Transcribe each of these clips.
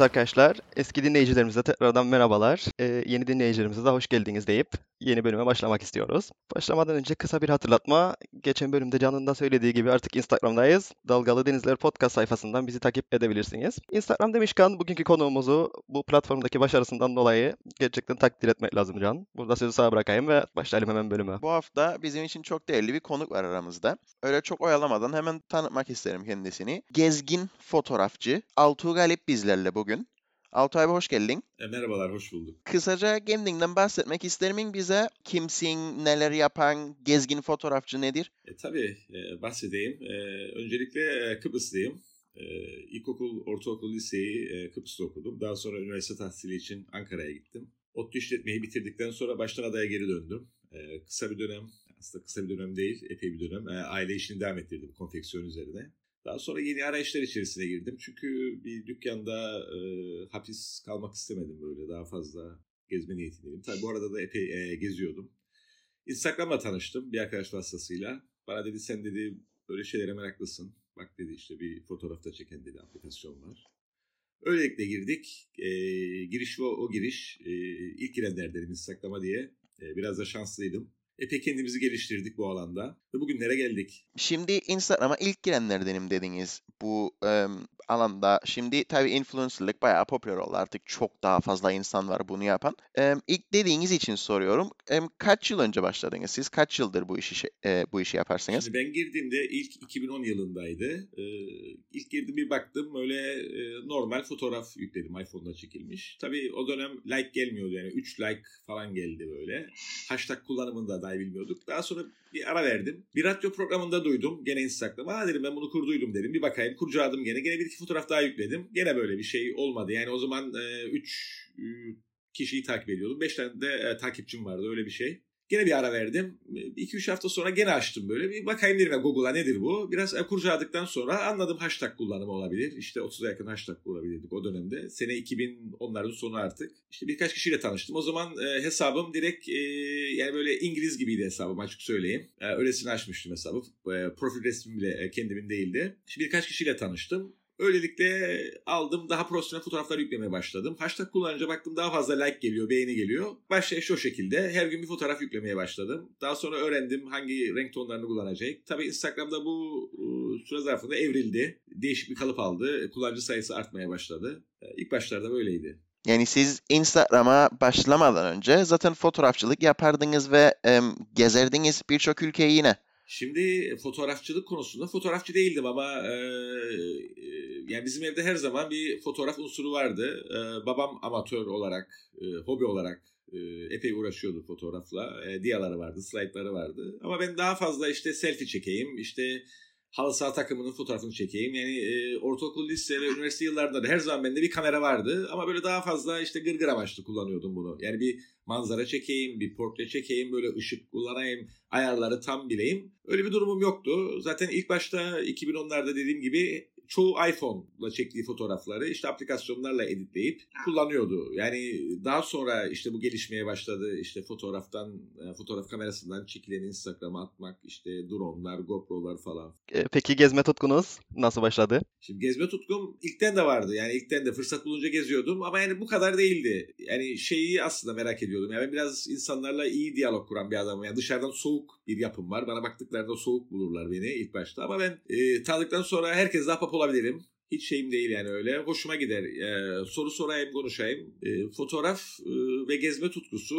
Arkadaşlar, eski dinleyicilerimize tekrardan merhabalar. Ee, yeni dinleyicilerimize de hoş geldiniz deyip yeni bölüme başlamak istiyoruz. Başlamadan önce kısa bir hatırlatma. Geçen bölümde Can'ın da söylediği gibi artık Instagram'dayız. Dalgalı Denizler Podcast sayfasından bizi takip edebilirsiniz. Instagram demişken bugünkü konuğumuzu bu platformdaki başarısından dolayı gerçekten takdir etmek lazım Can. Burada sözü sana bırakayım ve başlayalım hemen bölüme. Bu hafta bizim için çok değerli bir konuk var aramızda. Öyle çok oyalamadan hemen tanıtmak isterim kendisini. Gezgin fotoğrafçı Altuğ Galip bizlerle bugün. Altuğ abi hoş geldin. E, merhabalar, hoş bulduk. Kısaca kendinden bahsetmek ister misin bize? Kimsin, neler yapan, gezgin fotoğrafçı nedir? E, tabii e, bahsedeyim. E, öncelikle e, Kıbrıslıyım. E, ilkokul, ortaokul, liseyi e, Kıbrıs'ta okudum. Daha sonra üniversite tahsili için Ankara'ya gittim. ODTÜ işletmeyi bitirdikten sonra baştan adaya geri döndüm. E, kısa bir dönem, aslında kısa bir dönem değil, epey bir dönem e, aile işini devam ettirdim konfeksiyon üzerine. Daha sonra yeni arayışlar içerisine girdim. Çünkü bir dükkanda e, hapis kalmak istemedim böyle. Daha fazla gezme niyetindeydim. Tabii bu arada da epey e, geziyordum. Instagram'la tanıştım bir arkadaş vasıtasıyla. Bana dedi sen dedi böyle şeylere meraklısın. Bak dedi işte bir fotoğrafta çeken dedi aplikasyon var. Öylelikle girdik. E, giriş o, o giriş. E, ilk girenler dedim Instagram'a diye. E, biraz da şanslıydım. Epey kendimizi geliştirdik bu alanda ve bugünlere geldik. Şimdi Instagram'a ilk girenlerdenim dediniz bu e, alanda. Şimdi tabii influencerlık bayağı popüler oldu artık çok daha fazla insan var bunu yapan. E, ilk dediğiniz için soruyorum. E, kaç yıl önce başladınız siz? Kaç yıldır bu işi e, bu işi yaparsınız? Şimdi ben girdiğimde ilk 2010 yılındaydı. E, ilk girdim bir baktım öyle e, normal fotoğraf yükledim iPhone'da çekilmiş. Tabii o dönem like gelmiyordu yani 3 like falan geldi böyle. Hashtag kullanımını da dahi bilmiyorduk. Daha sonra bir ara verdim. Bir radyo programında duydum. Gene Instagram'a. Ha dedim ben bunu kurduydum dedim. Bir bakayım. Kurcaladım gene. Gene bir iki fotoğraf daha yükledim. Gene böyle bir şey olmadı. Yani o zaman 3 e, kişiyi takip ediyordum. 5 tane de e, takipçim vardı öyle bir şey. Gene bir ara verdim. 2-3 hafta sonra gene açtım böyle. Bir bakayım dedim Google'a nedir bu? Biraz e, kurcaladıktan sonra anladım hashtag kullanımı olabilir. İşte 30'a yakın hashtag kullanabilirdik o dönemde. Sene 2010'ların sonu artık. İşte birkaç kişiyle tanıştım. O zaman e, hesabım direkt e, yani böyle İngiliz gibiydi hesabım açık söyleyeyim. E, öylesine açmıştım hesabı. E, profil resmim bile e, kendimin değildi. İşte birkaç kişiyle tanıştım. Öylelikle aldım daha profesyonel fotoğraflar yüklemeye başladım. Hashtag kullanınca baktım daha fazla like geliyor, beğeni geliyor. Başlayış o şekilde. Her gün bir fotoğraf yüklemeye başladım. Daha sonra öğrendim hangi renk tonlarını kullanacak. Tabii Instagram'da bu ıı, süre zarfında evrildi. Değişik bir kalıp aldı. Kullanıcı sayısı artmaya başladı. E, ilk başlarda böyleydi. Yani siz Instagram'a başlamadan önce zaten fotoğrafçılık yapardınız ve e, gezerdiniz birçok ülkeyi yine. Şimdi fotoğrafçılık konusunda fotoğrafçı değildim ama e, yani bizim evde her zaman bir fotoğraf unsuru vardı. E, babam amatör olarak, e, hobi olarak e, epey uğraşıyordu fotoğrafla. E, diyaları vardı, slaytları vardı. Ama ben daha fazla işte selfie çekeyim, işte halı saha takımının fotoğrafını çekeyim. Yani e, ortaokul, lise ve üniversite yıllarında da her zaman bende bir kamera vardı. Ama böyle daha fazla işte gırgır amaçlı kullanıyordum bunu. Yani bir manzara çekeyim, bir portre çekeyim, böyle ışık kullanayım, ayarları tam bileyim. Öyle bir durumum yoktu. Zaten ilk başta 2010'larda dediğim gibi çoğu iPhone'la çektiği fotoğrafları işte aplikasyonlarla editleyip kullanıyordu. Yani daha sonra işte bu gelişmeye başladı. İşte fotoğraftan, e, fotoğraf kamerasından çekilen Instagram'a atmak, işte drone'lar, GoPro'lar falan. E, peki gezme tutkunuz nasıl başladı? Şimdi gezme tutkum ilkten de vardı. Yani ilkten de fırsat bulunca geziyordum ama yani bu kadar değildi. Yani şeyi aslında merak ediyordum. Yani biraz insanlarla iyi diyalog kuran bir adamım. Yani dışarıdan soğuk bir yapım var. Bana baktıklarında soğuk bulurlar beni ilk başta ama ben e, tanıdıktan sonra herkes daha pop olabilirim. Hiç şeyim değil yani öyle. Hoşuma gider. Ee, soru sorayım, konuşayım. Ee, fotoğraf e, ve gezme tutkusu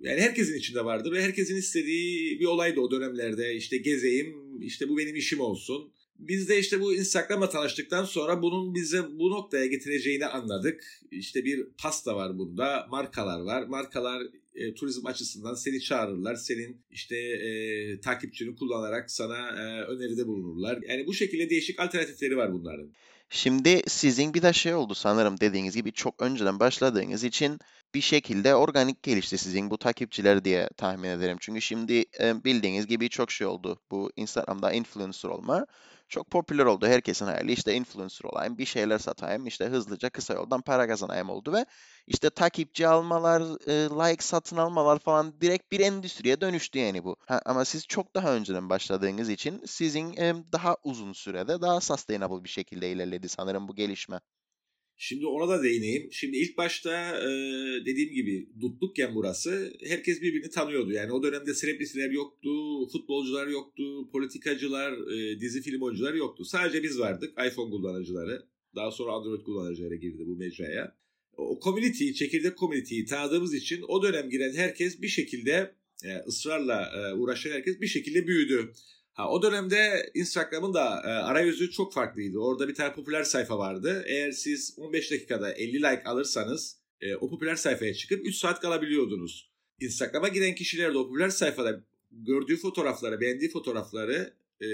yani herkesin içinde vardır ve herkesin istediği bir olaydı o dönemlerde. İşte gezeyim, işte bu benim işim olsun. Biz de işte bu Instagram'la tanıştıktan sonra bunun bize bu noktaya getireceğini anladık. İşte bir pasta var bunda, markalar var. Markalar e, turizm açısından seni çağırırlar. Senin işte e, takipçini kullanarak sana e, öneride bulunurlar. Yani bu şekilde değişik alternatifleri var bunların. Şimdi sizin bir de şey oldu sanırım dediğiniz gibi çok önceden başladığınız için bir şekilde organik gelişti sizin bu takipçiler diye tahmin ederim. Çünkü şimdi e, bildiğiniz gibi çok şey oldu bu Instagram'da influencer olma çok popüler oldu. Herkesin hayali işte influencer olayım, bir şeyler satayım, işte hızlıca kısa yoldan para kazanayım oldu ve işte takipçi almalar, like satın almalar falan direkt bir endüstriye dönüştü yani bu. Ha, ama siz çok daha önceden başladığınız için sizin daha uzun sürede daha sustainable bir şekilde ilerledi sanırım bu gelişme. Şimdi ona da değineyim. Şimdi ilk başta e, dediğim gibi Dutlukken burası herkes birbirini tanıyordu. Yani o dönemde selebritiler yoktu, futbolcular yoktu, politikacılar, e, dizi film oyuncuları yoktu. Sadece biz vardık, iPhone kullanıcıları. Daha sonra Android kullanıcıları girdi bu mecraya. O community'yi, çekirdek community'yi tanıdığımız için o dönem giren herkes bir şekilde e, ısrarla e, uğraşan herkes bir şekilde büyüdü. Ha, o dönemde Instagram'ın da e, arayüzü çok farklıydı. Orada bir tane popüler sayfa vardı. Eğer siz 15 dakikada 50 like alırsanız e, o popüler sayfaya çıkıp 3 saat kalabiliyordunuz. Instagram'a giren kişiler de o popüler sayfada gördüğü fotoğrafları, beğendiği fotoğrafları e,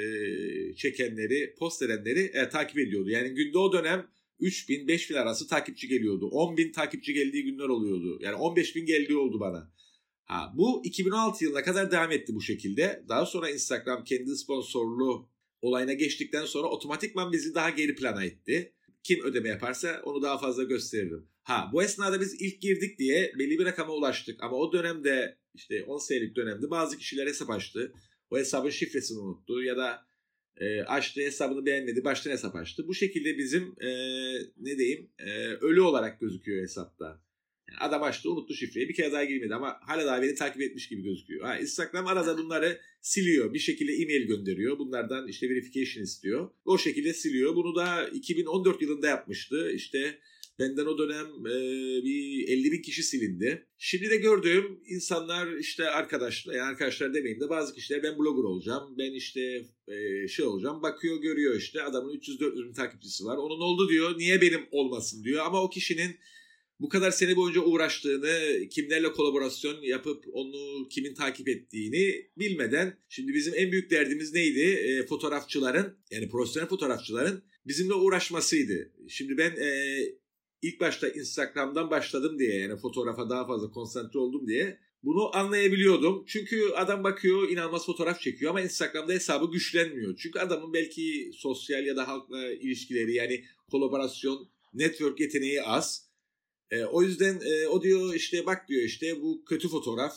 çekenleri, post edenleri e, takip ediyordu. Yani günde o dönem 3000 5000 arası takipçi geliyordu. 10 bin takipçi geldiği günler oluyordu. Yani 15 bin geldiği oldu bana. Ha, bu 2016 yılına kadar devam etti bu şekilde. Daha sonra Instagram kendi sponsorlu olayına geçtikten sonra otomatikman bizi daha geri plana etti. Kim ödeme yaparsa onu daha fazla gösteririm. Ha bu esnada biz ilk girdik diye belli bir rakama ulaştık. Ama o dönemde işte 10 senelik dönemde bazı kişiler hesap açtı. O hesabın şifresini unuttu ya da e, açtı hesabını beğenmedi baştan hesap açtı. Bu şekilde bizim e, ne diyeyim e, ölü olarak gözüküyor hesapta. Yani adam açtı unuttu şifreyi bir kere daha girmedi ama hala daha beni takip etmiş gibi gözüküyor. Ha, Instagram arada bunları siliyor. Bir şekilde e-mail gönderiyor. Bunlardan işte verification istiyor. O şekilde siliyor. Bunu da 2014 yılında yapmıştı. İşte benden o dönem e, bir 50 bin kişi silindi. Şimdi de gördüğüm insanlar işte arkadaşlar yani arkadaşlar demeyeyim de bazı kişiler ben blogger olacağım. Ben işte e, şey olacağım. Bakıyor görüyor işte adamın 300-400 bin takipçisi var. Onun oldu diyor. Niye benim olmasın diyor. Ama o kişinin bu kadar sene boyunca uğraştığını, kimlerle kolaborasyon yapıp onu kimin takip ettiğini bilmeden şimdi bizim en büyük derdimiz neydi? E, fotoğrafçıların yani profesyonel fotoğrafçıların bizimle uğraşmasıydı. Şimdi ben e, ilk başta Instagram'dan başladım diye yani fotoğrafa daha fazla konsantre oldum diye bunu anlayabiliyordum. Çünkü adam bakıyor inanılmaz fotoğraf çekiyor ama Instagram'da hesabı güçlenmiyor. Çünkü adamın belki sosyal ya da halkla ilişkileri yani kolaborasyon, network yeteneği az. E, o yüzden e, o diyor işte bak diyor işte bu kötü fotoğraf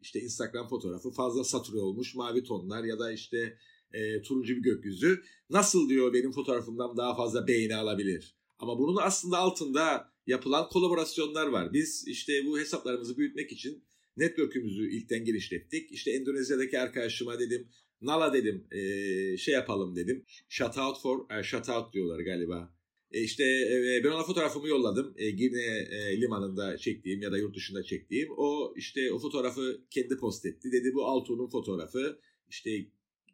işte Instagram fotoğrafı fazla satüre olmuş mavi tonlar ya da işte e, turuncu bir gökyüzü. Nasıl diyor benim fotoğrafımdan daha fazla beğeni alabilir? Ama bunun aslında altında yapılan kolaborasyonlar var. Biz işte bu hesaplarımızı büyütmek için network'ümüzü ilkten geliştirdik. İşte Endonezya'daki arkadaşıma dedim Nala dedim e, şey yapalım dedim. Shout out for, e, shout out diyorlar galiba. E işte e, ben ona fotoğrafımı yolladım. E, Girne e, limanında çektiğim ya da yurt dışında çektiğim. O işte o fotoğrafı kendi post etti. Dedi bu Altuğ'un fotoğrafı. İşte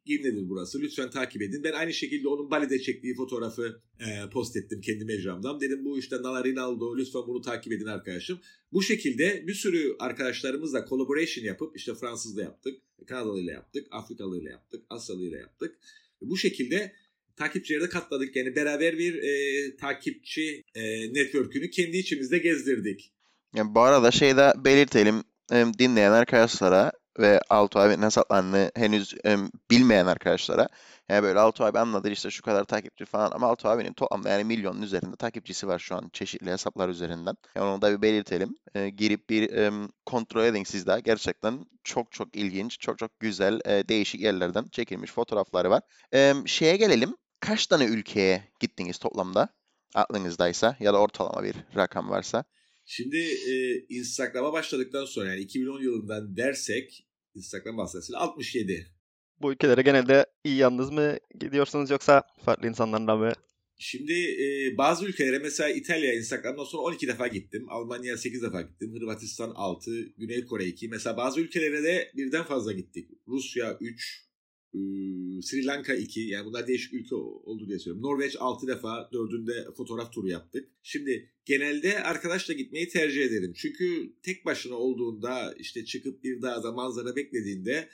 Girne'dir burası. Lütfen takip edin. Ben aynı şekilde onun Bali'de çektiği fotoğrafı e, post ettim kendi mecramdan. Dedim bu işte Nala Rinaldo lütfen bunu takip edin arkadaşım. Bu şekilde bir sürü arkadaşlarımızla collaboration yapıp işte Fransızla yaptık, Kanadalı ile yaptık, Afrikalı ile yaptık, Asyalı ile yaptık. Bu şekilde takipçileri de katladık. Yani beraber bir e, takipçi e, network'ünü kendi içimizde gezdirdik. Yani bu arada şey de belirtelim dinleyen arkadaşlara ve Altuğ abinin hesaplarını henüz e, bilmeyen arkadaşlara. Yani böyle Altuğ abi anladı işte şu kadar takipçi falan ama Altuğ abinin toplamda yani milyonun üzerinde takipçisi var şu an çeşitli hesaplar üzerinden. Yani onu da bir belirtelim. E, girip bir e, kontrol edin siz de. Gerçekten çok çok ilginç, çok çok güzel, e, değişik yerlerden çekilmiş fotoğrafları var. E, şeye gelelim. Kaç tane ülkeye gittiniz toplamda? Aklınızdaysa ya da ortalama bir rakam varsa. Şimdi e, Instagram'a başladıktan sonra yani 2010 yılından dersek Instagram vasıtasıyla 67. Bu ülkelere genelde iyi yalnız mı gidiyorsunuz yoksa farklı insanlarla mı? Şimdi e, bazı ülkelere mesela İtalya Instagram'dan sonra 12 defa gittim. Almanya 8 defa gittim. Hırvatistan 6, Güney Kore 2. Mesela bazı ülkelere de birden fazla gittik. Rusya 3, e, Sri Lanka 2 yani bunlar değişik ülke oldu diye söylüyorum. Norveç 6 defa dördünde fotoğraf turu yaptık. Şimdi genelde arkadaşla gitmeyi tercih ederim. Çünkü tek başına olduğunda işte çıkıp bir dağda manzara beklediğinde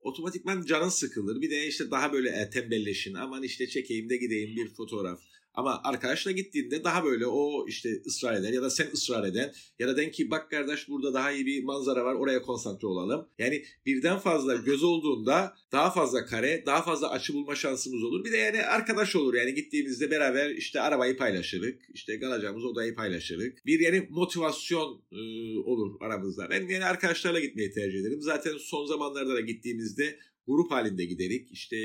otomatikman canın sıkılır. Bir de işte daha böyle e, tembelleşin. Aman işte çekeyim de gideyim bir fotoğraf. Ama arkadaşla gittiğinde daha böyle o işte ısrar eder ya da sen ısrar eden ya da den ki bak kardeş burada daha iyi bir manzara var oraya konsantre olalım. Yani birden fazla göz olduğunda daha fazla kare, daha fazla açı bulma şansımız olur. Bir de yani arkadaş olur yani gittiğimizde beraber işte arabayı paylaşırık, işte kalacağımız odayı paylaşırık. Bir yani motivasyon e, olur aramızda. Ben yani arkadaşlarla gitmeyi tercih ederim. Zaten son zamanlarda da gittiğimizde grup halinde giderik. İşte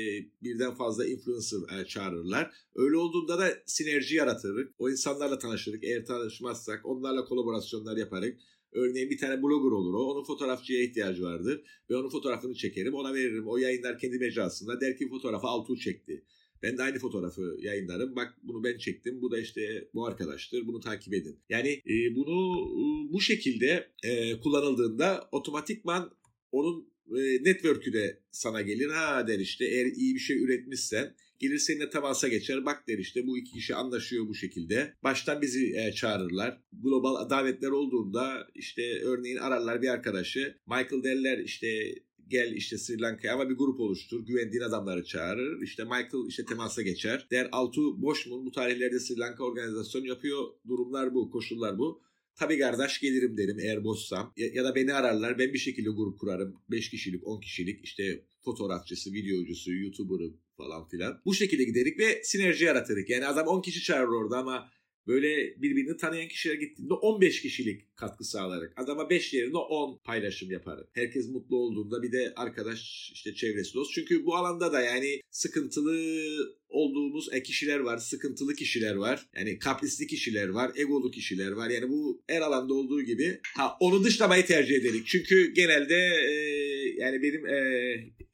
birden fazla influencer e, çağırırlar. Öyle olduğunda da sinerji yaratırız. O insanlarla tanışırız. Eğer tanışmazsak onlarla kolaborasyonlar yaparız. Örneğin bir tane blogger olur o. Onun fotoğrafçıya ihtiyacı vardır. Ve onun fotoğrafını çekerim. Ona veririm. O yayınlar kendi mecrasında. Der ki fotoğrafı Altuğ çekti. Ben de aynı fotoğrafı yayınlarım. Bak bunu ben çektim. Bu da işte bu arkadaştır. Bunu takip edin. Yani e, bunu e, bu şekilde e, kullanıldığında otomatikman onun network'ü de sana gelir. Ha der işte eğer iyi bir şey üretmişsen gelir seninle temasa geçer. Bak der işte bu iki kişi anlaşıyor bu şekilde. Baştan bizi e, çağırırlar. Global davetler olduğunda işte örneğin ararlar bir arkadaşı. Michael derler işte gel işte Sri Lanka'ya ama bir grup oluştur. Güvendiğin adamları çağırır. İşte Michael işte temasa geçer. Der Altu boş mu? Bu tarihlerde Sri Lanka organizasyon yapıyor. Durumlar bu, koşullar bu. Tabii kardeş gelirim derim eğer boşsam. Ya, ya da beni ararlar ben bir şekilde grup kurarım. 5 kişilik 10 kişilik işte fotoğrafçısı, videocusu, youtuber'ı falan filan. Bu şekilde giderik ve sinerji yaratırık. Yani adam 10 kişi çağırır orada ama böyle birbirini tanıyan kişiler gittiğinde 15 kişilik katkı sağlarak adama 5 yerine 10 paylaşım yaparım. Herkes mutlu olduğunda bir de arkadaş işte çevresi dost. Çünkü bu alanda da yani sıkıntılı olduğumuz e, kişiler var, sıkıntılı kişiler var. Yani kaprisli kişiler var, egolu kişiler var. Yani bu her alanda olduğu gibi. Ha onu dışlamayı tercih ederek. Çünkü genelde e, yani benim e,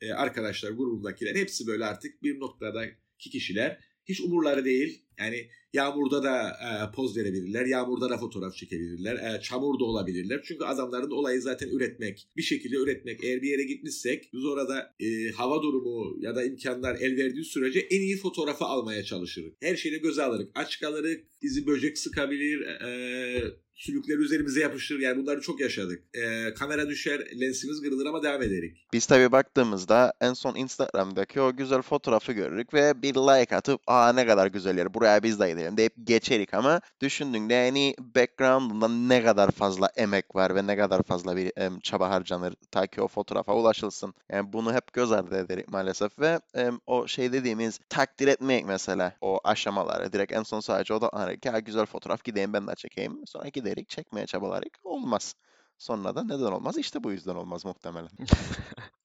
e, arkadaşlar grubumdakiler hepsi böyle artık bir noktadaki kişiler. Hiç umurları değil. Yani Yağmurda da e, poz verebilirler. Yağmurda da fotoğraf çekebilirler. E, çamur da olabilirler. Çünkü adamların olayı zaten üretmek. Bir şekilde üretmek. Eğer bir yere gitmişsek biz orada e, hava durumu ya da imkanlar el verdiği sürece en iyi fotoğrafı almaya çalışırız. Her şeyi göze alırız. Aç kalırız. Bizi böcek sıkabilir. E, sülükler üzerimize yapışır. Yani bunları çok yaşadık. E, kamera düşer, lensimiz kırılır ama devam ederik. Biz tabii baktığımızda en son Instagram'daki o güzel fotoğrafı görürük ve bir like atıp aa ne kadar güzel yer buraya biz de gidelim deyip geçerik ama düşündüğünde yani background'unda ne kadar fazla emek var ve ne kadar fazla bir em, çaba harcanır ta ki o fotoğrafa ulaşılsın. Yani bunu hep göz ardı ederik maalesef ve em, o şey dediğimiz takdir etmek mesela o aşamaları direkt en son sadece odaklanarak ya güzel fotoğraf gideyim ben de çekeyim sonra giderik çekmeye çabalarik olmaz. Sonra da neden olmaz? İşte bu yüzden olmaz muhtemelen.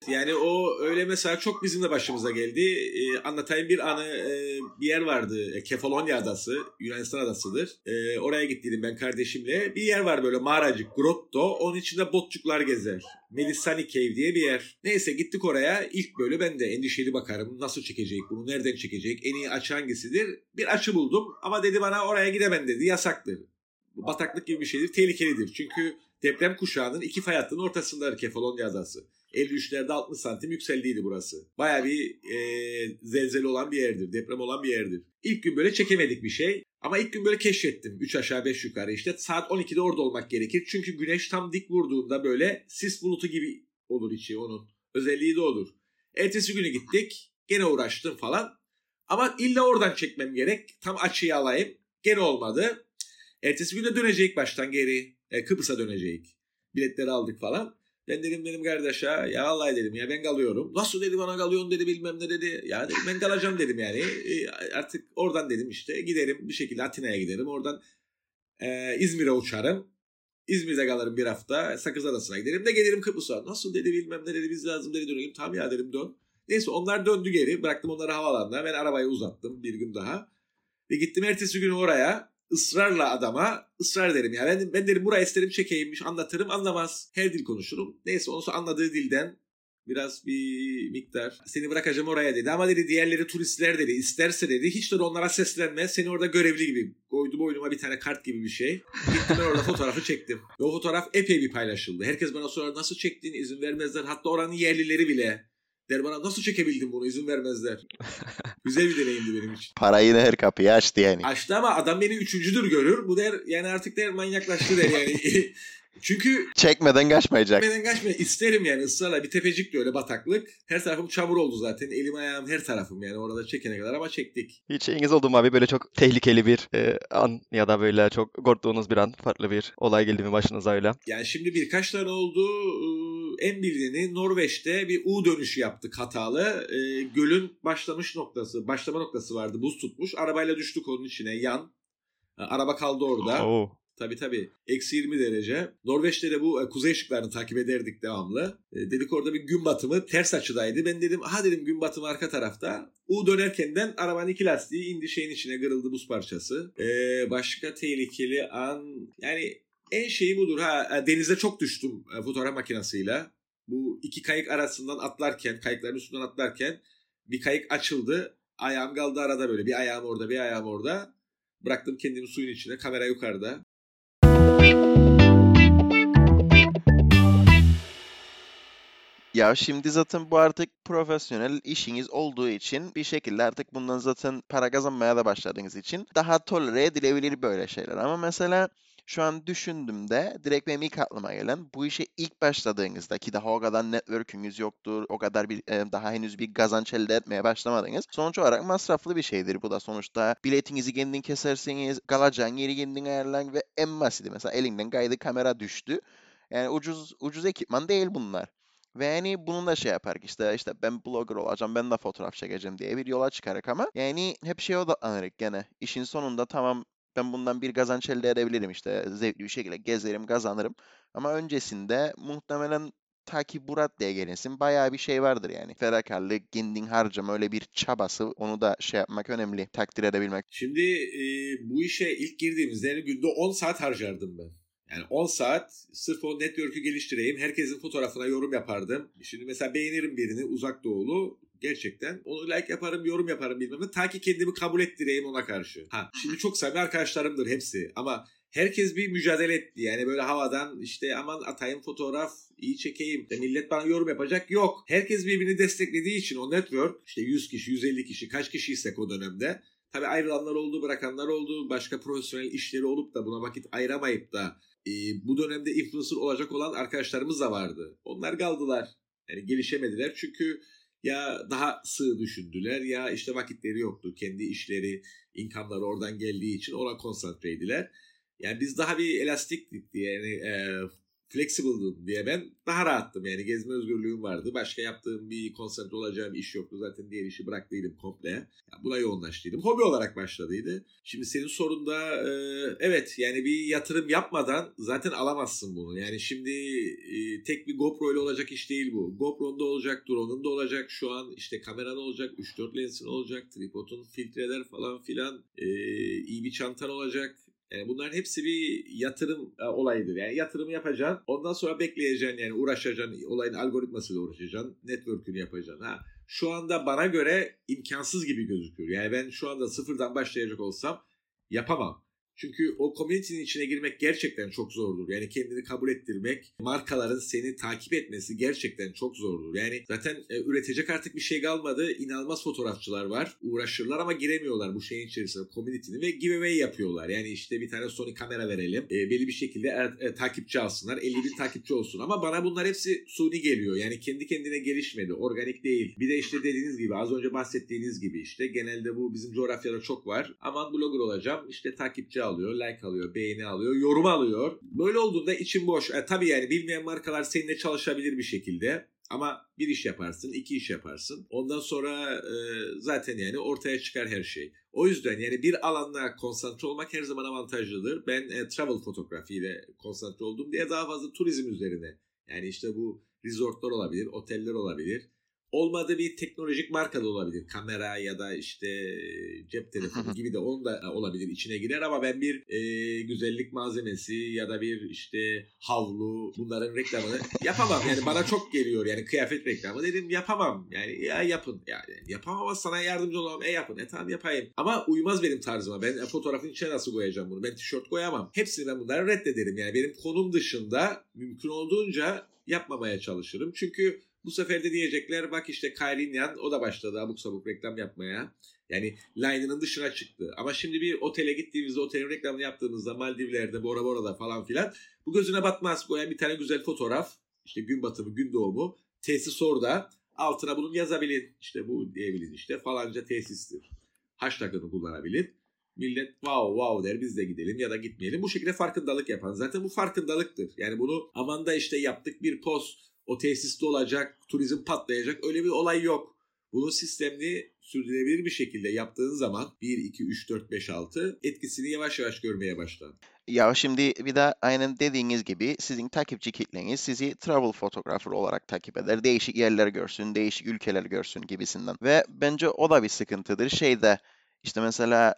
Yani o öyle mesela çok bizim de başımıza geldi. Ee, anlatayım bir anı e, bir yer vardı. E, Kefalonya adası. Yunanistan adasıdır. E, oraya gittiydim ben kardeşimle. Bir yer var böyle mağaracık, grotto. Onun içinde botçuklar gezer. Melisani Cave diye bir yer. Neyse gittik oraya. İlk böyle ben de endişeli bakarım. Nasıl çekecek bunu? Nereden çekecek? En iyi açı hangisidir? Bir açı buldum. Ama dedi bana oraya gidemem dedi. Yasaktır. Bataklık gibi bir şeydir. Tehlikelidir. Çünkü deprem kuşağının iki fay hattının ortasındadır Kefalonya adası. 53'lerde 60 santim yükseldiydi burası. Baya bir e, zelzele olan bir yerdir. Deprem olan bir yerdir. İlk gün böyle çekemedik bir şey. Ama ilk gün böyle keşfettim. 3 aşağı 5 yukarı işte. Saat 12'de orada olmak gerekir. Çünkü güneş tam dik vurduğunda böyle sis bulutu gibi olur içi onun. Özelliği de olur. Ertesi günü gittik. Gene uğraştım falan. Ama illa oradan çekmem gerek. Tam açıyı alayım. Gene olmadı. Ertesi günde dönecek baştan geri. E, Kıbrıs'a dönecek. Biletleri aldık falan. Ben dedim benim kardeşe ya vallahi dedim ya ben kalıyorum. Nasıl dedi bana kalıyorsun dedi bilmem ne dedi. Ya dedim ben kalacağım dedim yani. E, artık oradan dedim işte giderim bir şekilde Atina'ya giderim. Oradan e, İzmir'e uçarım. İzmir'de kalırım bir hafta. Sakız Adası'na giderim de gelirim Kıbrıs'a. Nasıl dedi bilmem ne dedi biz lazım dedi dönelim. Tamam ya dedim dön. Neyse onlar döndü geri. Bıraktım onları havalanına. Ben arabayı uzattım bir gün daha. Ve gittim ertesi günü oraya ısrarla adama ısrar ederim. Yani ben, ben derim buraya isterim çekeyimmiş anlatırım anlamaz. Her dil konuşurum. Neyse onu anladığı dilden biraz bir miktar seni bırakacağım oraya dedi. Ama dedi diğerleri turistler dedi. isterse dedi hiç de onlara seslenme. Seni orada görevli gibi koydu boynuma bir tane kart gibi bir şey. Gittim ben orada fotoğrafı çektim. Ve o fotoğraf epey bir paylaşıldı. Herkes bana sorar nasıl çektiğini izin vermezler. Hatta oranın yerlileri bile Der bana nasıl çekebildin bunu izin vermezler. Güzel bir deneyimdi benim için. Parayı da her kapıyı açtı yani. Açtı ama adam beni üçüncüdür görür. Bu der yani artık der manyaklaştı der yani. Çünkü Çekmeden kaçmayacak. Çekmeden kaçmaya isterim yani ısrarla. Bir tepecik de öyle bataklık. Her tarafım çamur oldu zaten. Elim ayağım her tarafım yani orada çekene kadar ama çektik. Hiç şeyiniz oldu mu abi böyle çok tehlikeli bir e, an ya da böyle çok korktuğunuz bir an farklı bir olay geldi mi başınıza öyle? Yani şimdi birkaç tane oldu. Ee, En bilineni Norveç'te bir U dönüşü yaptık hatalı. Ee, gölün başlamış noktası, başlama noktası vardı. Buz tutmuş. Arabayla düştük onun içine yan. Araba kaldı orada. Oo. Tabii tabii. Eksi 20 derece. Norveç'te de bu e, kuzey ışıklarını takip ederdik devamlı. E, dedik orada bir gün batımı ters açıdaydı. Ben dedim aha dedim gün batımı arka tarafta. U dönerkenden arabanın iki lastiği indi şeyin içine kırıldı buz parçası. E, başka tehlikeli an yani en şeyi budur ha e, denize çok düştüm e, fotoğraf makinesiyle. Bu iki kayık arasından atlarken kayıkların üstünden atlarken bir kayık açıldı. Ayağım kaldı arada böyle bir ayağım orada bir ayağım orada. Bıraktım kendimi suyun içine kamera yukarıda. Ya şimdi zaten bu artık profesyonel işiniz olduğu için bir şekilde artık bundan zaten para kazanmaya da başladığınız için daha tolere edilebilir böyle şeyler. Ama mesela şu an düşündüğümde direkt benim ilk aklıma gelen bu işe ilk başladığınızda ki daha o kadar network'ünüz yoktur, o kadar bir daha henüz bir kazanç elde etmeye başlamadınız. Sonuç olarak masraflı bir şeydir bu da sonuçta. Biletinizi kendin kesersiniz, kalacağın yeri kendin ayarlan ve en basiti mesela elinden kaydı kamera düştü. Yani ucuz ucuz ekipman değil bunlar. Ve yani bunu da şey yapar işte işte ben blogger olacağım ben de fotoğraf çekeceğim diye bir yola çıkarak ama yani hep şeye odaklanırık gene. İşin sonunda tamam ben bundan bir kazanç elde edebilirim işte zevkli bir şekilde gezerim kazanırım. Ama öncesinde muhtemelen ta ki bu raddeye gelinsin bayağı bir şey vardır yani. Fedakarlık, kendin harcama öyle bir çabası onu da şey yapmak önemli takdir edebilmek. Şimdi e, bu işe ilk girdiğimizde yani günde 10 saat harcardım ben. Yani 10 saat sırf o network'ü geliştireyim. Herkesin fotoğrafına yorum yapardım. Şimdi mesela beğenirim birini uzak doğulu. Gerçekten onu like yaparım, yorum yaparım bilmem ne. Ta ki kendimi kabul ettireyim ona karşı. Ha, şimdi çok samimi arkadaşlarımdır hepsi. Ama herkes bir mücadele etti. Yani böyle havadan işte aman atayım fotoğraf, iyi çekeyim. İşte millet bana yorum yapacak. Yok. Herkes birbirini desteklediği için o network işte 100 kişi, 150 kişi kaç kişiysek o dönemde Tabii ayrılanlar oldu, bırakanlar oldu. Başka profesyonel işleri olup da buna vakit ayıramayıp da e, bu dönemde influencer olacak olan arkadaşlarımız da vardı. Onlar kaldılar. Yani gelişemediler çünkü ya daha sığ düşündüler ya işte vakitleri yoktu. Kendi işleri, inkamları oradan geldiği için ona konsantreydiler. Yani biz daha bir elastiktik diye yani e, flexible'dım diye ben daha rahattım. Yani gezme özgürlüğüm vardı. Başka yaptığım bir konsantre olacağım iş yoktu. Zaten diğer işi bıraktıydım komple. Yani buna yoğunlaştıydım. Hobi olarak başladıydı. Şimdi senin sorunda e, evet yani bir yatırım yapmadan zaten alamazsın bunu. Yani şimdi e, tek bir GoPro ile olacak iş değil bu. GoPro'nda olacak, drone'un da olacak. Şu an işte kameran olacak, 3-4 lensin olacak, tripodun filtreler falan filan. E, iyi bir çantan olacak yani bunların hepsi bir yatırım e, olayıdır. Yani yatırımı yapacaksın. Ondan sonra bekleyeceksin yani uğraşacaksın. Olayın algoritmasıyla uğraşacaksın. Network'ünü yapacaksın. Ha. Şu anda bana göre imkansız gibi gözüküyor. Yani ben şu anda sıfırdan başlayacak olsam yapamam. Çünkü o community'nin içine girmek gerçekten çok zordur. Yani kendini kabul ettirmek, markaların seni takip etmesi gerçekten çok zordur. Yani zaten e, üretecek artık bir şey kalmadı. İnanılmaz fotoğrafçılar var. Uğraşırlar ama giremiyorlar bu şeyin içerisine, community'nin ve giveaway yapıyorlar. Yani işte bir tane Sony kamera verelim. E, belli bir şekilde e, e, takipçi alsınlar. 50 bin takipçi olsun. Ama bana bunlar hepsi suni geliyor. Yani kendi kendine gelişmedi. Organik değil. Bir de işte dediğiniz gibi az önce bahsettiğiniz gibi işte genelde bu bizim coğrafyada çok var. Aman blogger olacağım. İşte takipçi alıyor, like alıyor, beğeni alıyor, yorum alıyor. Böyle olduğunda için boş. E, tabii yani bilmeyen markalar seninle çalışabilir bir şekilde. Ama bir iş yaparsın, iki iş yaparsın. Ondan sonra e, zaten yani ortaya çıkar her şey. O yüzden yani bir alanda konsantre olmak her zaman avantajlıdır. Ben e, travel fotoğrafiyle konsantre oldum diye daha fazla turizm üzerine. Yani işte bu resortlar olabilir, oteller olabilir olmadığı bir teknolojik marka da olabilir. Kamera ya da işte cep telefonu gibi de onun da olabilir içine girer ama ben bir e, güzellik malzemesi ya da bir işte havlu bunların reklamını yapamam. Yani bana çok geliyor yani kıyafet reklamı dedim yapamam. Yani ya yapın. Yani yapamam ama sana yardımcı olamam. E yapın. E tamam yapayım. Ama uymaz benim tarzıma. Ben fotoğrafın içine nasıl koyacağım bunu? Ben tişört koyamam. Hepsini ben bunları reddederim. Yani benim konum dışında mümkün olduğunca yapmamaya çalışırım. Çünkü bu sefer de diyecekler bak işte Kayrinyan o da başladı abuk sabuk reklam yapmaya. Yani line'ının dışına çıktı. Ama şimdi bir otele gittiğimizde otelin reklamını yaptığımızda Maldivler'de, Bora Bora'da falan filan bu gözüne batmaz. Koyan bir tane güzel fotoğraf. işte gün batımı, gün doğumu. Tesis orada. Altına bunu yazabilin. İşte bu diyebilin işte falanca tesistir. Hashtag'ını kullanabilir. Millet wow wow der biz de gidelim ya da gitmeyelim. Bu şekilde farkındalık yapan. Zaten bu farkındalıktır. Yani bunu aman da işte yaptık bir post o tesiste olacak, turizm patlayacak öyle bir olay yok. Bunun sistemini sürdürülebilir bir şekilde yaptığın zaman 1, 2, 3, 4, 5, 6 etkisini yavaş yavaş görmeye başlar. Ya şimdi bir de aynen dediğiniz gibi sizin takipçi kitleniz sizi travel photographer olarak takip eder. Değişik yerler görsün, değişik ülkeler görsün gibisinden. Ve bence o da bir sıkıntıdır. Şeyde işte mesela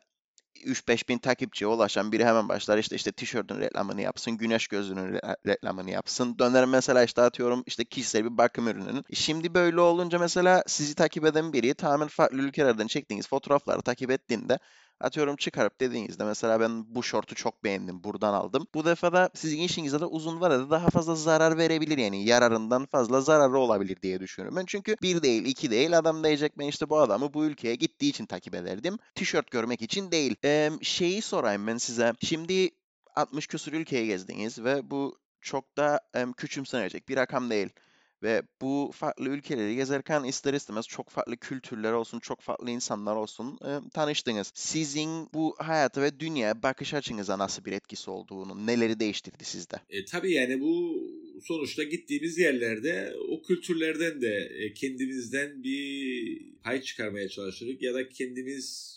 3-5 bin takipçiye ulaşan biri hemen başlar işte işte tişörtün reklamını yapsın, güneş gözlüğünün re- reklamını yapsın. Döner mesela işte atıyorum işte kişisel bir bakım ürününün. Şimdi böyle olunca mesela sizi takip eden biri tamamen farklı ülkelerden çektiğiniz fotoğrafları takip ettiğinde atıyorum çıkarıp dediğinizde mesela ben bu şortu çok beğendim buradan aldım. Bu defa da sizin işinize de uzun vadede daha fazla zarar verebilir yani yararından fazla zararı olabilir diye düşünüyorum. Ben çünkü bir değil iki değil adam diyecek ben işte bu adamı bu ülkeye gittiği için takip ederdim. Tişört görmek için değil. Ee, şeyi sorayım ben size. Şimdi 60 küsur ülkeye gezdiniz ve bu çok da em, küçümsenecek bir rakam değil. Ve bu farklı ülkeleri gezerken ister istemez çok farklı kültürler olsun, çok farklı insanlar olsun e, tanıştınız. Sizin bu hayata ve dünyaya bakış açınıza nasıl bir etkisi olduğunu, neleri değiştirdi sizde? E, tabii yani bu sonuçta gittiğimiz yerlerde o kültürlerden de e, kendimizden bir pay çıkarmaya çalışırız ya da kendimiz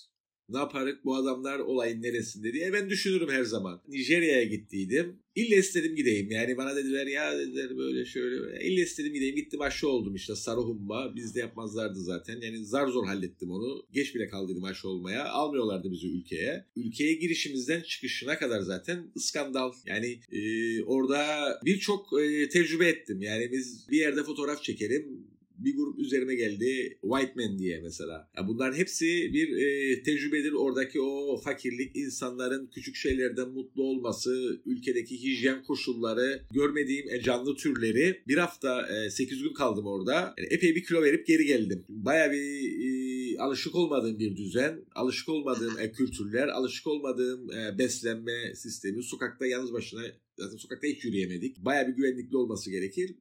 ne yaparık bu adamlar olayın neresinde diye ben düşünürüm her zaman. Nijerya'ya gittiydim. İlle istedim gideyim. Yani bana dediler ya dediler böyle şöyle. böyle. İlle istedim gideyim. Gittim aşı oldum işte sarı humma. Bizde yapmazlardı zaten. Yani zar zor hallettim onu. Geç bile kaldıydım aşı olmaya. Almıyorlardı bizi ülkeye. Ülkeye girişimizden çıkışına kadar zaten skandal. Yani e, orada birçok e, tecrübe ettim. Yani biz bir yerde fotoğraf çekelim bir grup üzerime geldi White Man diye mesela. Ya bunların hepsi bir e, tecrübedir. Oradaki o fakirlik, insanların küçük şeylerden mutlu olması, ülkedeki hijyen koşulları, görmediğim e, canlı türleri. Bir hafta e, 8 gün kaldım orada. Yani epey bir kilo verip geri geldim. Baya bir e, alışık olmadığım bir düzen, alışık olmadığım e, kültürler, alışık olmadığım e, beslenme sistemi. Sokakta yalnız başına zaten sokakta hiç yürüyemedik. Baya bir güvenlikli olması gerekir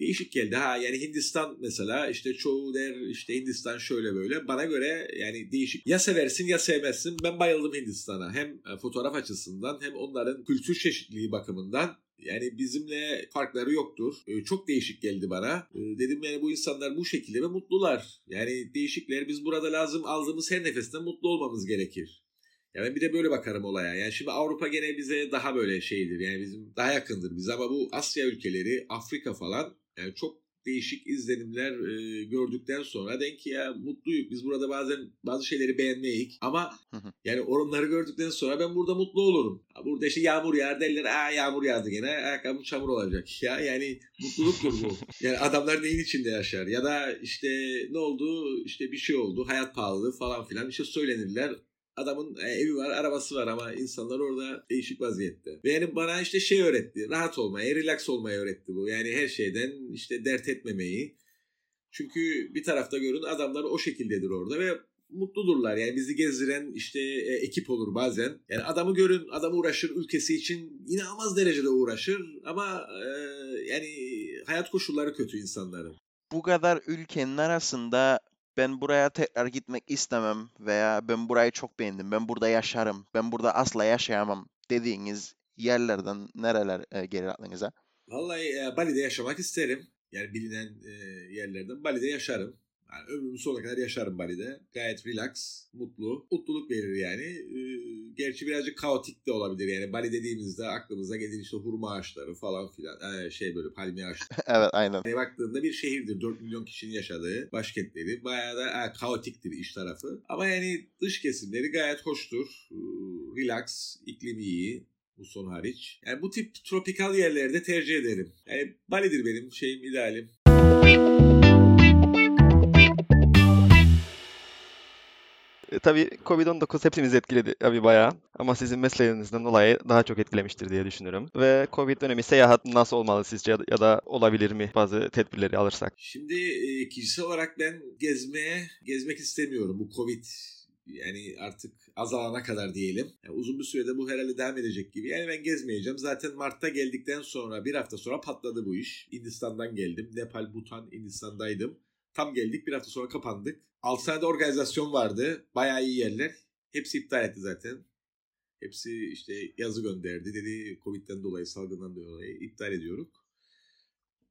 değişik geldi. Ha yani Hindistan mesela işte çoğu der işte Hindistan şöyle böyle. Bana göre yani değişik. Ya seversin ya sevmezsin. Ben bayıldım Hindistan'a. Hem e, fotoğraf açısından hem onların kültür çeşitliliği bakımından. Yani bizimle farkları yoktur. Ee, çok değişik geldi bana. Ee, dedim yani bu insanlar bu şekilde ve mutlular. Yani değişikler biz burada lazım aldığımız her nefesten mutlu olmamız gerekir. Ya ben bir de böyle bakarım olaya. Yani şimdi Avrupa gene bize daha böyle şeydir. Yani bizim daha yakındır bize ama bu Asya ülkeleri, Afrika falan yani çok değişik izlenimler e, gördükten sonra denk ki ya mutluyuk. Biz burada bazen bazı şeyleri beğenmeyik ama yani onları gördükten sonra ben burada mutlu olurum. Burada işte yağmur yağar derler. Aa yağmur yağdı gene. Ayakkabım çamur olacak. Ya yani mutluluktur bu. Yani adamlar neyin içinde yaşar? Ya da işte ne oldu? İşte bir şey oldu. Hayat pahalı falan filan. İşte söylenirler adamın e, evi var, arabası var ama insanlar orada değişik vaziyette. Ve yani bana işte şey öğretti. Rahat olmayı, relax olmayı öğretti bu. Yani her şeyden işte dert etmemeyi. Çünkü bir tarafta görün adamlar o şekildedir orada ve mutludurlar. Yani bizi gezdiren işte e, ekip olur bazen. Yani adamı görün, adam uğraşır ülkesi için inanılmaz derecede uğraşır ama e, yani hayat koşulları kötü insanların. Bu kadar ülkenin arasında ben buraya tekrar gitmek istemem veya ben burayı çok beğendim, ben burada yaşarım, ben burada asla yaşayamam dediğiniz yerlerden nereler e, gelir aklınıza? Vallahi e, Bali'de yaşamak isterim. Yani bilinen e, yerlerden Bali'de yaşarım. Yani ömrümün sonuna kadar yaşarım Bali'de. Gayet relax, mutlu. Mutluluk verir yani. Ee, gerçi birazcık kaotik de olabilir. Yani Bali dediğimizde aklımıza gelir işte hurma ağaçları falan filan. Ee, şey böyle palmiye ağaçları. evet aynen. Yani baktığında bir şehirdir. 4 milyon kişinin yaşadığı başkentleri. Bayağı da e, kaotiktir iş tarafı. Ama yani dış kesimleri gayet hoştur. Ee, relax, iklimi iyi. Bu son hariç. Yani bu tip tropikal yerlerde tercih ederim. Yani Bali'dir benim şeyim, idealim. Tabii Covid-19 hepimizi etkiledi tabii bayağı. Ama sizin mesleğinizden dolayı daha çok etkilemiştir diye düşünüyorum. Ve Covid dönemi seyahat nasıl olmalı sizce ya da, ya da olabilir mi bazı tedbirleri alırsak? Şimdi e, kişisel olarak ben gezmeye, gezmek istemiyorum bu Covid yani artık azalana kadar diyelim. Yani uzun bir sürede bu herhalde devam edecek gibi. Yani ben gezmeyeceğim. Zaten Mart'ta geldikten sonra bir hafta sonra patladı bu iş. Hindistan'dan geldim. Nepal, Bhutan, Hindistan'daydım. Tam geldik bir hafta sonra kapandık. 6 tane de organizasyon vardı. Bayağı iyi yerler. Hepsi iptal etti zaten. Hepsi işte yazı gönderdi. Dedi Covid'den dolayı, salgından dolayı iptal ediyoruz.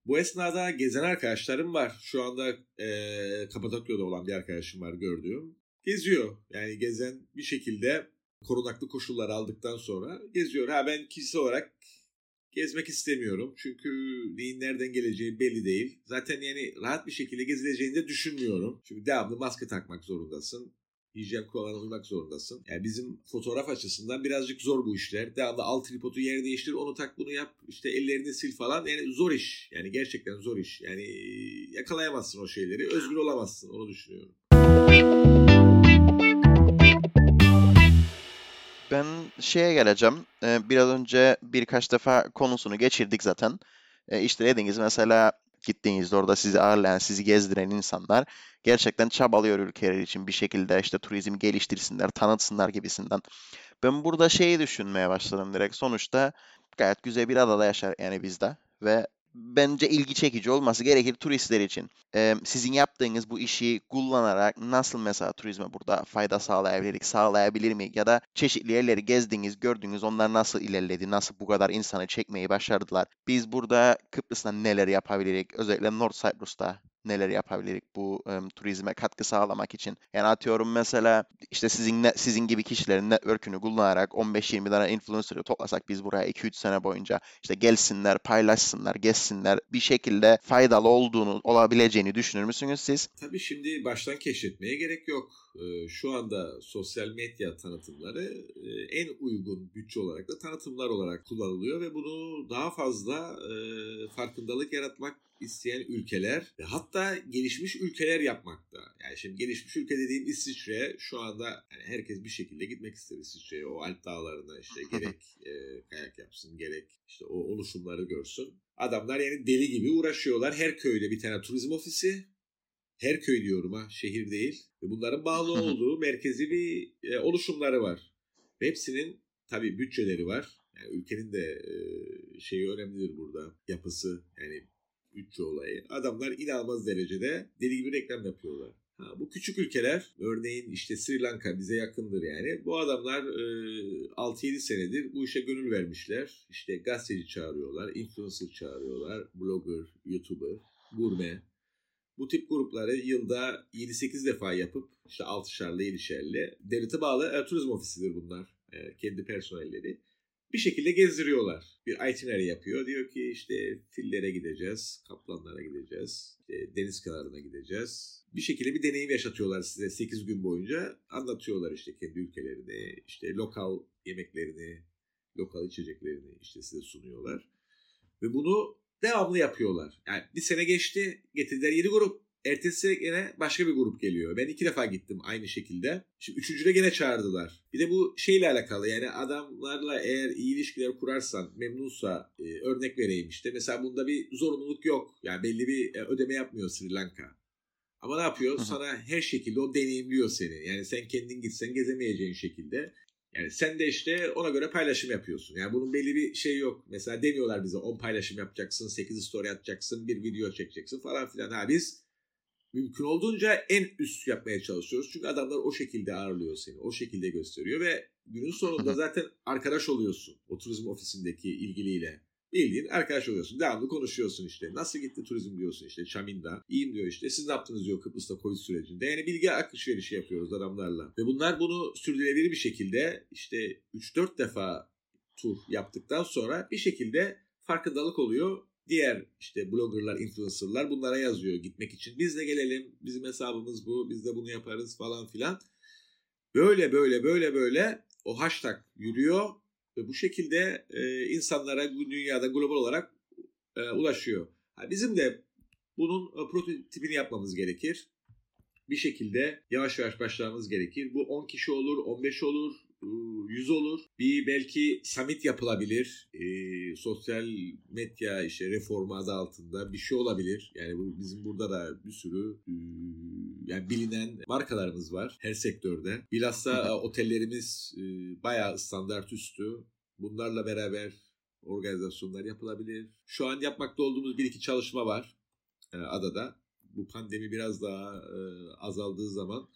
Bu esnada gezen arkadaşlarım var. Şu anda e, Kapadokya'da olan bir arkadaşım var gördüğüm. Geziyor. Yani gezen bir şekilde korunaklı koşullar aldıktan sonra geziyor. Ha ben kişisel olarak gezmek istemiyorum. Çünkü neyin nereden geleceği belli değil. Zaten yani rahat bir şekilde gezileceğini de düşünmüyorum. Çünkü devamlı maske takmak zorundasın. Hijyen kurallarına uymak zorundasın. Yani bizim fotoğraf açısından birazcık zor bu işler. Devamlı al tripodu yer değiştir, onu tak bunu yap, işte ellerini sil falan. Yani zor iş. Yani gerçekten zor iş. Yani yakalayamazsın o şeyleri. Özgür olamazsın. Onu düşünüyorum. Ben şeye geleceğim. Ee, biraz önce birkaç defa konusunu geçirdik zaten. Ee, işte dediğiniz mesela gittiğinizde orada sizi ağırlayan, sizi gezdiren insanlar gerçekten çabalıyor ülkeler için bir şekilde işte turizm geliştirsinler, tanıtsınlar gibisinden. Ben burada şeyi düşünmeye başladım direkt. Sonuçta gayet güzel bir adada yaşar yani bizde ve bence ilgi çekici olması gerekir turistler için. Ee, sizin yaptığınız bu işi kullanarak nasıl mesela turizme burada fayda sağlayabilirik, sağlayabilir mi? Ya da çeşitli yerleri gezdiniz, gördünüz, onlar nasıl ilerledi, nasıl bu kadar insanı çekmeyi başardılar? Biz burada Kıbrıs'ta neler yapabilirik? Özellikle North Cyprus'ta neler yapabilirik bu um, turizme katkı sağlamak için? Yani atıyorum mesela işte sizin sizin gibi kişilerin network'ünü kullanarak 15-20 tane influencer'ı toplasak biz buraya 2-3 sene boyunca işte gelsinler, paylaşsınlar, gezsinler bir şekilde faydalı olduğunu, olabileceğini düşünür müsünüz siz? Tabii şimdi baştan keşfetmeye gerek yok. Şu anda sosyal medya tanıtımları en uygun bütçe olarak da tanıtımlar olarak kullanılıyor ve bunu daha fazla farkındalık yaratmak isteyen ülkeler ve hatta gelişmiş ülkeler yapmakta. Yani şimdi gelişmiş ülke dediğim İsviçre şu anda yani herkes bir şekilde gitmek ister İsviçre'ye. O Alp dağlarına işte gerek e, kayak yapsın gerek işte o oluşumları görsün. Adamlar yani deli gibi uğraşıyorlar. Her köyde bir tane turizm ofisi. Her köy diyorum ha şehir değil. Ve bunların bağlı olduğu merkezi bir e, oluşumları var. Ve hepsinin tabii bütçeleri var. Yani ülkenin de e, şeyi önemlidir burada. Yapısı yani bütçe olayı. Adamlar inanılmaz derecede deli gibi reklam yapıyorlar. Ha, bu küçük ülkeler örneğin işte Sri Lanka bize yakındır yani. Bu adamlar e, 6-7 senedir bu işe gönül vermişler. İşte gazeteci çağırıyorlar, influencer çağırıyorlar, blogger, youtuber, gurme. Bu tip grupları yılda 7-8 defa yapıp işte 6'şarlı 7'şerli devlete bağlı e, turizm ofisidir bunlar. E, kendi personelleri bir şekilde gezdiriyorlar. Bir itinerary yapıyor. Diyor ki işte fillere gideceğiz, kaplanlara gideceğiz, işte deniz kenarına gideceğiz. Bir şekilde bir deneyim yaşatıyorlar size 8 gün boyunca. Anlatıyorlar işte kendi ülkelerini, işte lokal yemeklerini, lokal içeceklerini işte size sunuyorlar. Ve bunu devamlı yapıyorlar. Yani bir sene geçti, getirdiler 7 grup. Ertesi yine başka bir grup geliyor. Ben iki defa gittim aynı şekilde. Şimdi üçüncüde gene çağırdılar. Bir de bu şeyle alakalı yani adamlarla eğer iyi ilişkiler kurarsan memnunsa e, örnek vereyim işte. Mesela bunda bir zorunluluk yok. Yani belli bir e, ödeme yapmıyor Sri Lanka. Ama ne yapıyor? Sana her şekilde o deneyimliyor seni. Yani sen kendin gitsen gezemeyeceğin şekilde. Yani sen de işte ona göre paylaşım yapıyorsun. Yani bunun belli bir şey yok. Mesela demiyorlar bize 10 paylaşım yapacaksın, 8 story atacaksın, bir video çekeceksin falan filan. Ha biz mümkün olduğunca en üst yapmaya çalışıyoruz. Çünkü adamlar o şekilde ağırlıyor seni. O şekilde gösteriyor ve günün sonunda zaten arkadaş oluyorsun. O turizm ofisindeki ilgiliyle. Bildiğin arkadaş oluyorsun. Devamlı konuşuyorsun işte. Nasıl gitti turizm diyorsun işte Çamin'da. İyiyim diyor işte. Siz ne yaptınız diyor Kıbrıs'ta Covid sürecinde. Yani bilgi alışverişi yapıyoruz adamlarla. Ve bunlar bunu sürdürülebilir bir şekilde işte 3-4 defa tur yaptıktan sonra bir şekilde farkındalık oluyor diğer işte bloggerlar, influencerlar bunlara yazıyor gitmek için. Biz de gelelim, bizim hesabımız bu, biz de bunu yaparız falan filan. Böyle böyle böyle böyle o hashtag yürüyor ve bu şekilde e, insanlara bu dünyada global olarak e, ulaşıyor. Bizim de bunun e, prototipini yapmamız gerekir. Bir şekilde yavaş yavaş başlamamız gerekir. Bu 10 kişi olur, 15 olur, 100 olur. Bir belki summit yapılabilir. E, sosyal medya işte reformu adı altında bir şey olabilir. Yani bu, bizim burada da bir sürü e, yani bilinen markalarımız var her sektörde. Bilhassa otellerimiz e, bayağı standart üstü. Bunlarla beraber organizasyonlar yapılabilir. Şu an yapmakta olduğumuz bir iki çalışma var e, adada. Bu pandemi biraz daha e, azaldığı zaman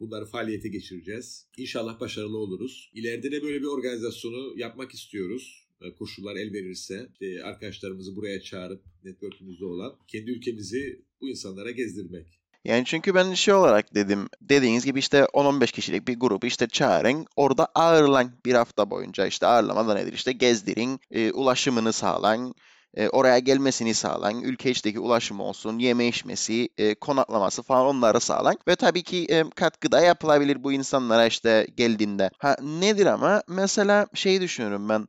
Bunları faaliyete geçireceğiz. İnşallah başarılı oluruz. İleride de böyle bir organizasyonu yapmak istiyoruz. Koşullar el verirse işte arkadaşlarımızı buraya çağırıp network'ümüzde olan kendi ülkemizi bu insanlara gezdirmek. Yani çünkü ben şey olarak dedim, dediğiniz gibi işte 10-15 kişilik bir grubu işte çağırın, orada ağırlan bir hafta boyunca işte ağırlamada nedir işte gezdirin, e, ulaşımını sağlan, e, oraya gelmesini sağlan, ülke içindeki ulaşımı olsun, yeme içmesi, e, konaklaması falan onları sağlan ve tabii ki e, katkıda yapılabilir bu insanlara işte geldiğinde. Ha nedir ama mesela şey düşünüyorum ben,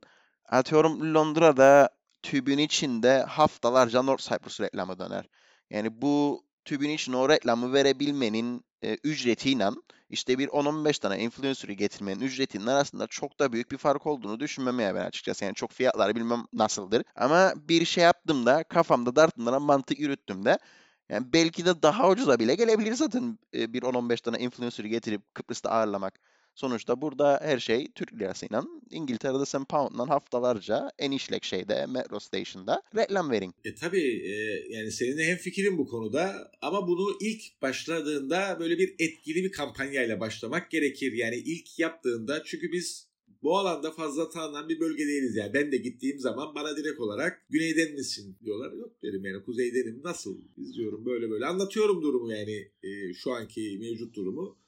atıyorum Londra'da tübün içinde haftalarca North Cyprus reklamı döner. Yani bu tübün için o reklamı verebilmenin e, ücretiyle işte bir 10-15 tane influencer'ı getirmenin ücretinin arasında çok da büyük bir fark olduğunu düşünmemeye ben açıkçası. Yani çok fiyatları bilmem nasıldır. Ama bir şey yaptığımda kafamda dartımdan mantık yürüttüğümde yani belki de daha ucuza bile gelebilir zaten e, bir 10-15 tane influencer'ı getirip Kıbrıs'ta ağırlamak. Sonuçta burada her şey Türk lirasıyla. İngiltere'de sen pound'dan haftalarca en işlek şeyde, metro station'da reklam verin. E tabii e, yani seninle hem fikrim bu konuda ama bunu ilk başladığında böyle bir etkili bir kampanyayla başlamak gerekir. Yani ilk yaptığında çünkü biz bu alanda fazla tanınan bir bölge değiliz yani. Ben de gittiğim zaman bana direkt olarak güneyden misin diyorlar. Yok dedim yani kuzeydenim nasıl izliyorum böyle böyle anlatıyorum durumu yani e, şu anki mevcut durumu.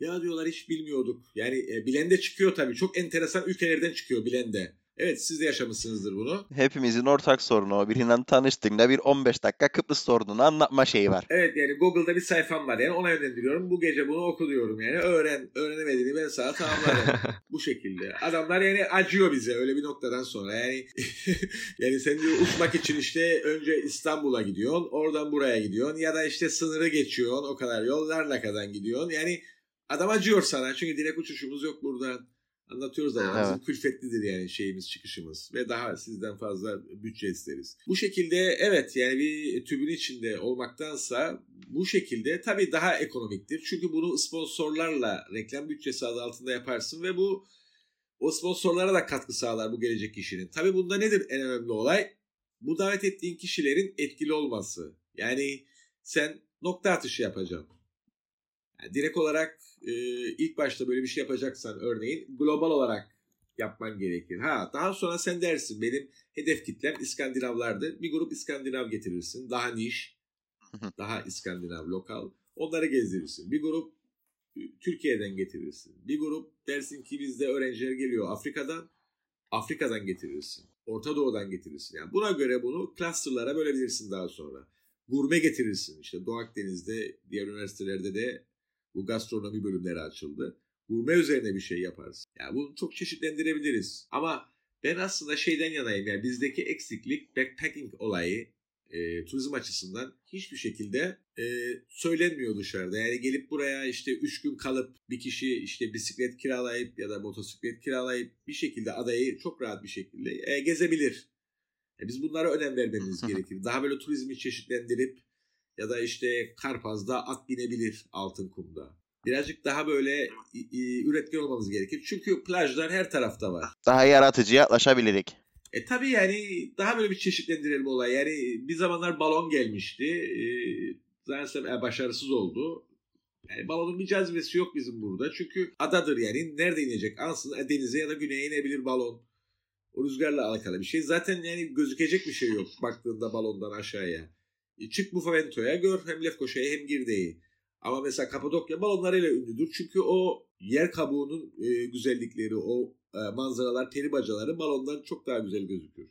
Ya diyorlar hiç bilmiyorduk. Yani e, bilen de çıkıyor tabii. Çok enteresan ülkelerden çıkıyor bilen de. Evet siz de yaşamışsınızdır bunu. Hepimizin ortak sorunu o. Birinden tanıştığında bir 15 dakika Kıbrıs sorununu anlatma şeyi var. Evet yani Google'da bir sayfam var yani ona yönlendiriyorum. Bu gece bunu oku diyorum yani. Öğren, öğrenemediğini ben sana tamamlarım. Bu şekilde. Adamlar yani acıyor bize öyle bir noktadan sonra. Yani yani sen diyor uçmak için işte önce İstanbul'a gidiyorsun. Oradan buraya gidiyorsun. Ya da işte sınırı geçiyorsun. O kadar yol Larnaka'dan gidiyorsun. Yani adam acıyor sana. Çünkü direkt uçuşumuz yok buradan. Anlatıyoruz ama Evet. bizim külfetlidir yani şeyimiz çıkışımız ve daha sizden fazla bütçe isteriz. Bu şekilde evet yani bir tübün içinde olmaktansa bu şekilde tabii daha ekonomiktir. Çünkü bunu sponsorlarla reklam bütçesi adı altında yaparsın ve bu o sponsorlara da katkı sağlar bu gelecek kişinin. Tabii bunda nedir en önemli olay? Bu davet ettiğin kişilerin etkili olması. Yani sen nokta atışı yapacaksın. Yani direkt olarak e, ilk başta böyle bir şey yapacaksan örneğin global olarak yapman gerekir. Ha daha sonra sen dersin benim hedef kitlem İskandinavlardır. Bir grup İskandinav getirirsin. Daha niş, daha İskandinav lokal. Onları gezdirirsin. Bir grup e, Türkiye'den getirirsin. Bir grup dersin ki bizde öğrenciler geliyor Afrika'dan. Afrika'dan getirirsin. Orta Doğu'dan getirirsin. Yani buna göre bunu clusterlara bölebilirsin daha sonra. Gurme getirirsin. İşte Doğu Akdeniz'de, diğer üniversitelerde de bu gastronomi bölümleri açıldı. Gurme üzerine bir şey yaparsın. Yani bunu çok çeşitlendirebiliriz. Ama ben aslında şeyden yanayım. Yani bizdeki eksiklik backpacking olayı e, turizm açısından hiçbir şekilde e, söylenmiyor dışarıda. Yani gelip buraya işte 3 gün kalıp bir kişi işte bisiklet kiralayıp ya da motosiklet kiralayıp bir şekilde adayı çok rahat bir şekilde e, gezebilir. E, biz bunlara önem vermemiz gerekir. Daha böyle turizmi çeşitlendirip ya da işte Karpaz'da at binebilir altın kumda. Birazcık daha böyle üretken olmamız gerekir. Çünkü plajlar her tarafta var. Daha yaratıcı yaklaşabilirik. E tabii yani daha böyle bir çeşitlendirelim olay. Yani bir zamanlar balon gelmişti. E, zannedersem e, başarısız oldu. Yani balonun bir cazibesi yok bizim burada. Çünkü adadır yani. Nerede inecek? Ansın e, denize ya da güneye inebilir balon. O rüzgarla alakalı bir şey. Zaten yani gözükecek bir şey yok baktığında balondan aşağıya. E, çık Bufavento'ya gör hem Lefkoşa'yı hem Girde'yi. Ama mesela Kapadokya balonlarıyla ünlüdür. Çünkü o yer kabuğunun e, güzellikleri, o e, manzaralar, peri bacaları balondan çok daha güzel gözükür.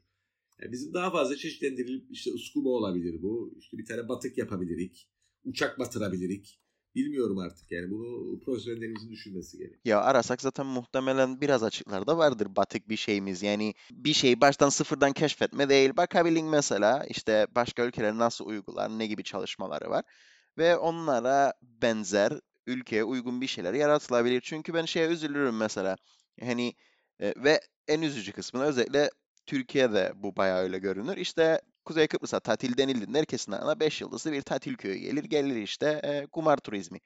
Yani bizim daha fazla çeşitlendirilip işte scuba olabilir bu. İşte bir tane batık yapabilirik. Uçak batırabilirik. Bilmiyorum artık yani bunu profesyonellerimizin düşünmesi gerek. Ya arasak zaten muhtemelen biraz açıklarda vardır batık bir şeyimiz. Yani bir şeyi baştan sıfırdan keşfetme değil. Bakabilin mesela işte başka ülkeler nasıl uygular, ne gibi çalışmaları var. Ve onlara benzer, ülkeye uygun bir şeyler yaratılabilir. Çünkü ben şeye üzülürüm mesela. Hani e, ve en üzücü kısmı özellikle Türkiye'de bu bayağı öyle görünür. İşte Kuzey Kıbrıs'a tatil denildiğinde herkesin aklına 5 yıldızlı bir tatil köyü gelir. Gelir işte e, kumar turizmi.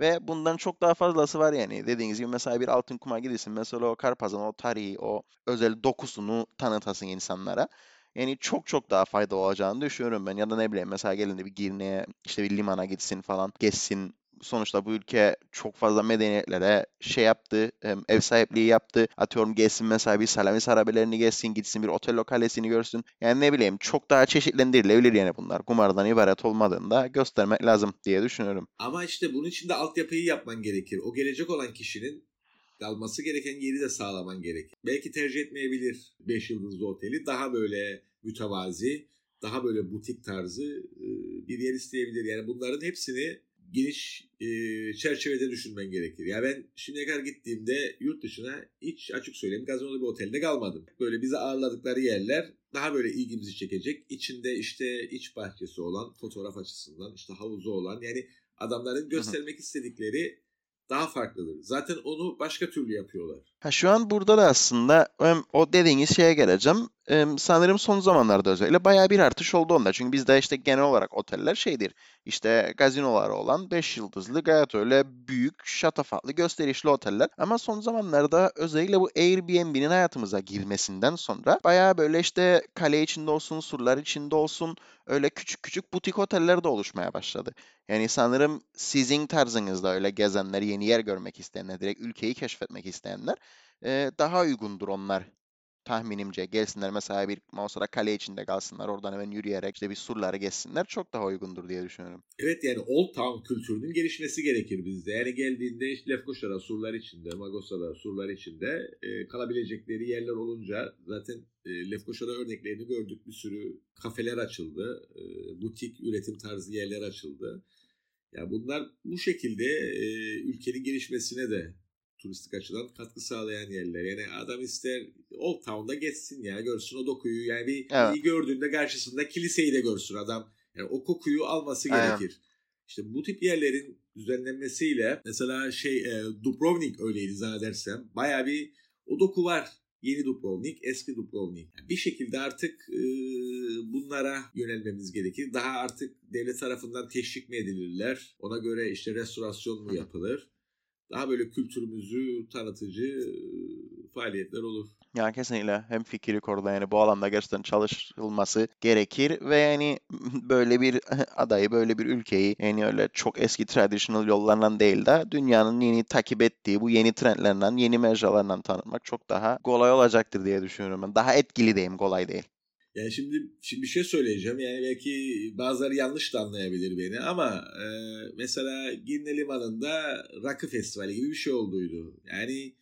Ve bundan çok daha fazlası var yani. Dediğiniz gibi mesela bir altın kuma gidilsin. Mesela o Karpaz'ın o tarihi, o özel dokusunu tanıtasın insanlara. Yani çok çok daha fayda olacağını düşünüyorum ben. Ya da ne bileyim mesela gelin de bir Girne'ye işte bir limana gitsin falan. Gezsin sonuçta bu ülke çok fazla medeniyetlere şey yaptı, ev sahipliği yaptı. Atıyorum gelsin mesela bir Salamis harabelerini gezsin, gitsin bir otel lokalesini görsün. Yani ne bileyim çok daha çeşitlendirilebilir yani bunlar. Kumardan ibaret olmadığını da göstermek lazım diye düşünüyorum. Ama işte bunun için de altyapıyı yapman gerekir. O gelecek olan kişinin kalması gereken yeri de sağlaman gerekir. Belki tercih etmeyebilir 5 yıldızlı oteli. Daha böyle mütevazi, daha böyle butik tarzı e, bir yer isteyebilir. Yani bunların hepsini geniş e, çerçevede düşünmen gerekir. Ya ben şimdiye kadar gittiğimde yurt dışına hiç açık söyleyeyim gazinolu bir otelde kalmadım. Böyle bizi ağırladıkları yerler daha böyle ilgimizi çekecek. İçinde işte iç bahçesi olan, fotoğraf açısından işte havuzu olan yani adamların göstermek istedikleri daha farklıdır. Zaten onu başka türlü yapıyorlar. Ha, şu an burada da aslında o dediğiniz şeye geleceğim. Sanırım son zamanlarda özellikle bayağı bir artış oldu onda. Çünkü bizde işte genel olarak oteller şeydir. İşte gazinoları olan 5 yıldızlı gayet öyle büyük, şatafatlı, gösterişli oteller. Ama son zamanlarda özellikle bu Airbnb'nin hayatımıza girmesinden sonra bayağı böyle işte kale içinde olsun, surlar içinde olsun öyle küçük küçük butik oteller de oluşmaya başladı. Yani sanırım sizin tarzınızda öyle gezenler, yeni yer görmek isteyenler, direkt ülkeyi keşfetmek isteyenler daha uygundur onlar tahminimce. Gelsinler mesela bir Mausa'da kale içinde kalsınlar. Oradan hemen yürüyerek işte bir surları geçsinler. Çok daha uygundur diye düşünüyorum. Evet yani Old Town kültürünün gelişmesi gerekir bizde. Yani geldiğinde işte Lefkoşa'da surlar içinde, Magosa'da surlar içinde e, kalabilecekleri yerler olunca zaten e, Lefkoşa'da örneklerini gördük. Bir sürü kafeler açıldı. E, butik üretim tarzı yerler açıldı. Ya bunlar bu şekilde e, ülkenin gelişmesine de turistik açıdan katkı sağlayan yerler. Yani adam ister Old Town'da geçsin ya görsün o dokuyu. Yani bir Evet. iyi gördüğünde karşısında kiliseyi de görsün adam. Yani o kokuyu alması Aynen. gerekir. İşte bu tip yerlerin düzenlenmesiyle mesela şey e, Dubrovnik öyleydi zannedersem. Baya bir o doku var. Yeni Dubrovnik, eski Dubrovnik. Yani bir şekilde artık e, bunlara yönelmemiz gerekir. Daha artık devlet tarafından teşvik mi edilirler? Ona göre işte restorasyon mu yapılır? Daha böyle kültürümüzü tanıtıcı faaliyetler olur. Yani kesinlikle hem fikri orada yani bu alanda gerçekten çalışılması gerekir ve yani böyle bir adayı, böyle bir ülkeyi yani öyle çok eski traditional yollarından değil de dünyanın yeni takip ettiği bu yeni trendlerden, yeni mecralarından tanıtmak çok daha kolay olacaktır diye düşünüyorum. Daha etkili diyeyim, kolay değil. Yani şimdi şimdi bir şey söyleyeceğim. Yani belki bazıları yanlış da anlayabilir beni ama e, mesela Girne Limanı'nda rakı festivali gibi bir şey olduydu. Yani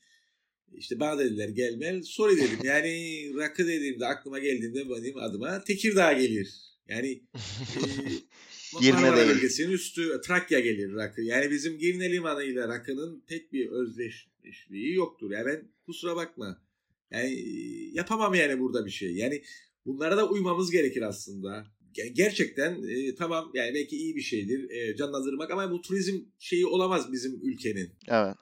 işte bana dediler gelmel. Sorry dedim. Yani rakı dediğimde aklıma geldiğinde benim adıma Tekirdağ gelir. Yani e, Girne bölgesinin üstü Trakya gelir rakı. Yani bizim Girne Limanı ile rakının pek bir özdeşliği yoktur. Yani ben kusura bakma. Yani e, yapamam yani burada bir şey. Yani bunlara da uymamız gerekir aslında. Ge- Gerçekten e, tamam yani belki iyi bir şeydir e, canlandırmak ama bu turizm şeyi olamaz bizim ülkenin. Evet.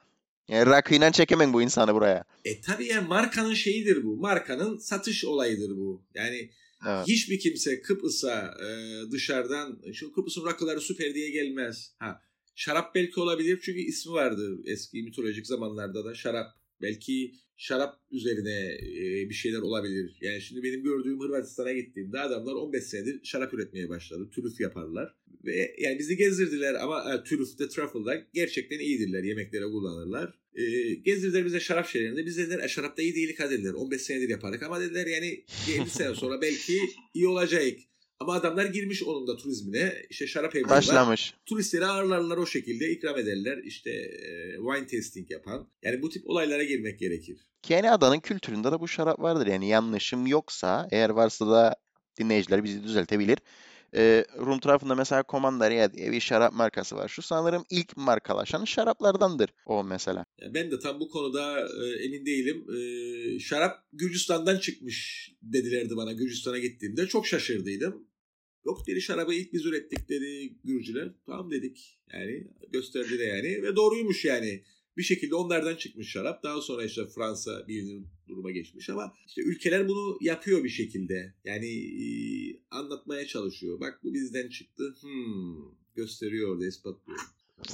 Yani rakıyla çekemem bu insanı buraya. E tabii yani markanın şeyidir bu. Markanın satış olayıdır bu. Yani Evet. hiçbir kimse Kıbrıs'a e, dışarıdan şu Kıbrıs'ın rakıları süper diye gelmez. Ha şarap belki olabilir çünkü ismi vardı eski mitolojik zamanlarda da şarap. Belki şarap üzerine e, bir şeyler olabilir. Yani şimdi benim gördüğüm Hırvatistan'a gittiğimde adamlar 15 senedir şarap üretmeye başladı. Türüf yaparlar. Ve yani bizi gezdirdiler ama e, türüfte, truffle'da gerçekten iyidirler. Yemeklere kullanırlar. E, gezdirdiler bize şarap şeylerinde. Biz dediler e, şarapta iyi değilik ha dediler. 15 senedir yapardık ama dediler yani bir 50 sene sonra belki iyi olacak. Ama adamlar girmiş onun da turizmine. İşte şarap evleri var Başlamış. turistleri ağırlarlar o şekilde ikram ederler. İşte e, wine tasting yapan. Yani bu tip olaylara girmek gerekir. Ki yani adanın kültüründe de bu şarap vardır. Yani yanlışım yoksa eğer varsa da dinleyiciler bizi düzeltebilir. Ee, Rum tarafında mesela Commandaria diye bir şarap markası var. Şu sanırım ilk markalaşan şaraplardandır o mesela. Ben de tam bu konuda e, emin değilim. E, şarap Gürcistan'dan çıkmış dedilerdi bana Gürcistan'a gittiğimde. Çok şaşırdıydım. Yok dedi şarabı ilk biz ürettik dedi Gürcüler. Tamam dedik. Yani gösterdi de yani. Ve doğruymuş yani. Bir şekilde onlardan çıkmış şarap. Daha sonra işte Fransa bir duruma geçmiş ama işte ülkeler bunu yapıyor bir şekilde. Yani e, anlatmaya çalışıyor. Bak bu bizden çıktı. Hmm, gösteriyor orada ispatlıyor.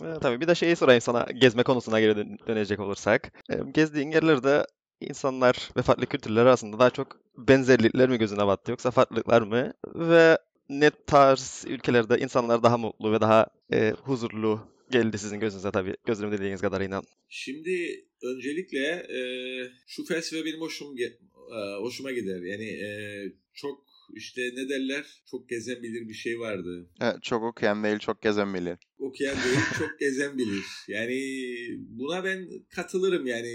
Ee, tabii bir de şeyi sorayım sana gezme konusuna geri dön- dönecek olursak. Ee, gezdiğin yerlerde insanlar ve farklı kültürler arasında daha çok benzerlikler mi gözüne battı yoksa farklılıklar mı? Ve ne tarz ülkelerde insanlar daha mutlu ve daha e, huzurlu geldi sizin gözünüze tabii gözlemlediğiniz kadarıyla? Şimdi öncelikle e, şu felsefe benim hoşum, e, hoşuma gider. Yani e, çok işte ne derler çok gezen bilir bir şey vardı. Evet, çok okuyan değil, çok gezen bilir. Okuyan değil çok gezen bilir. Yani buna ben katılırım yani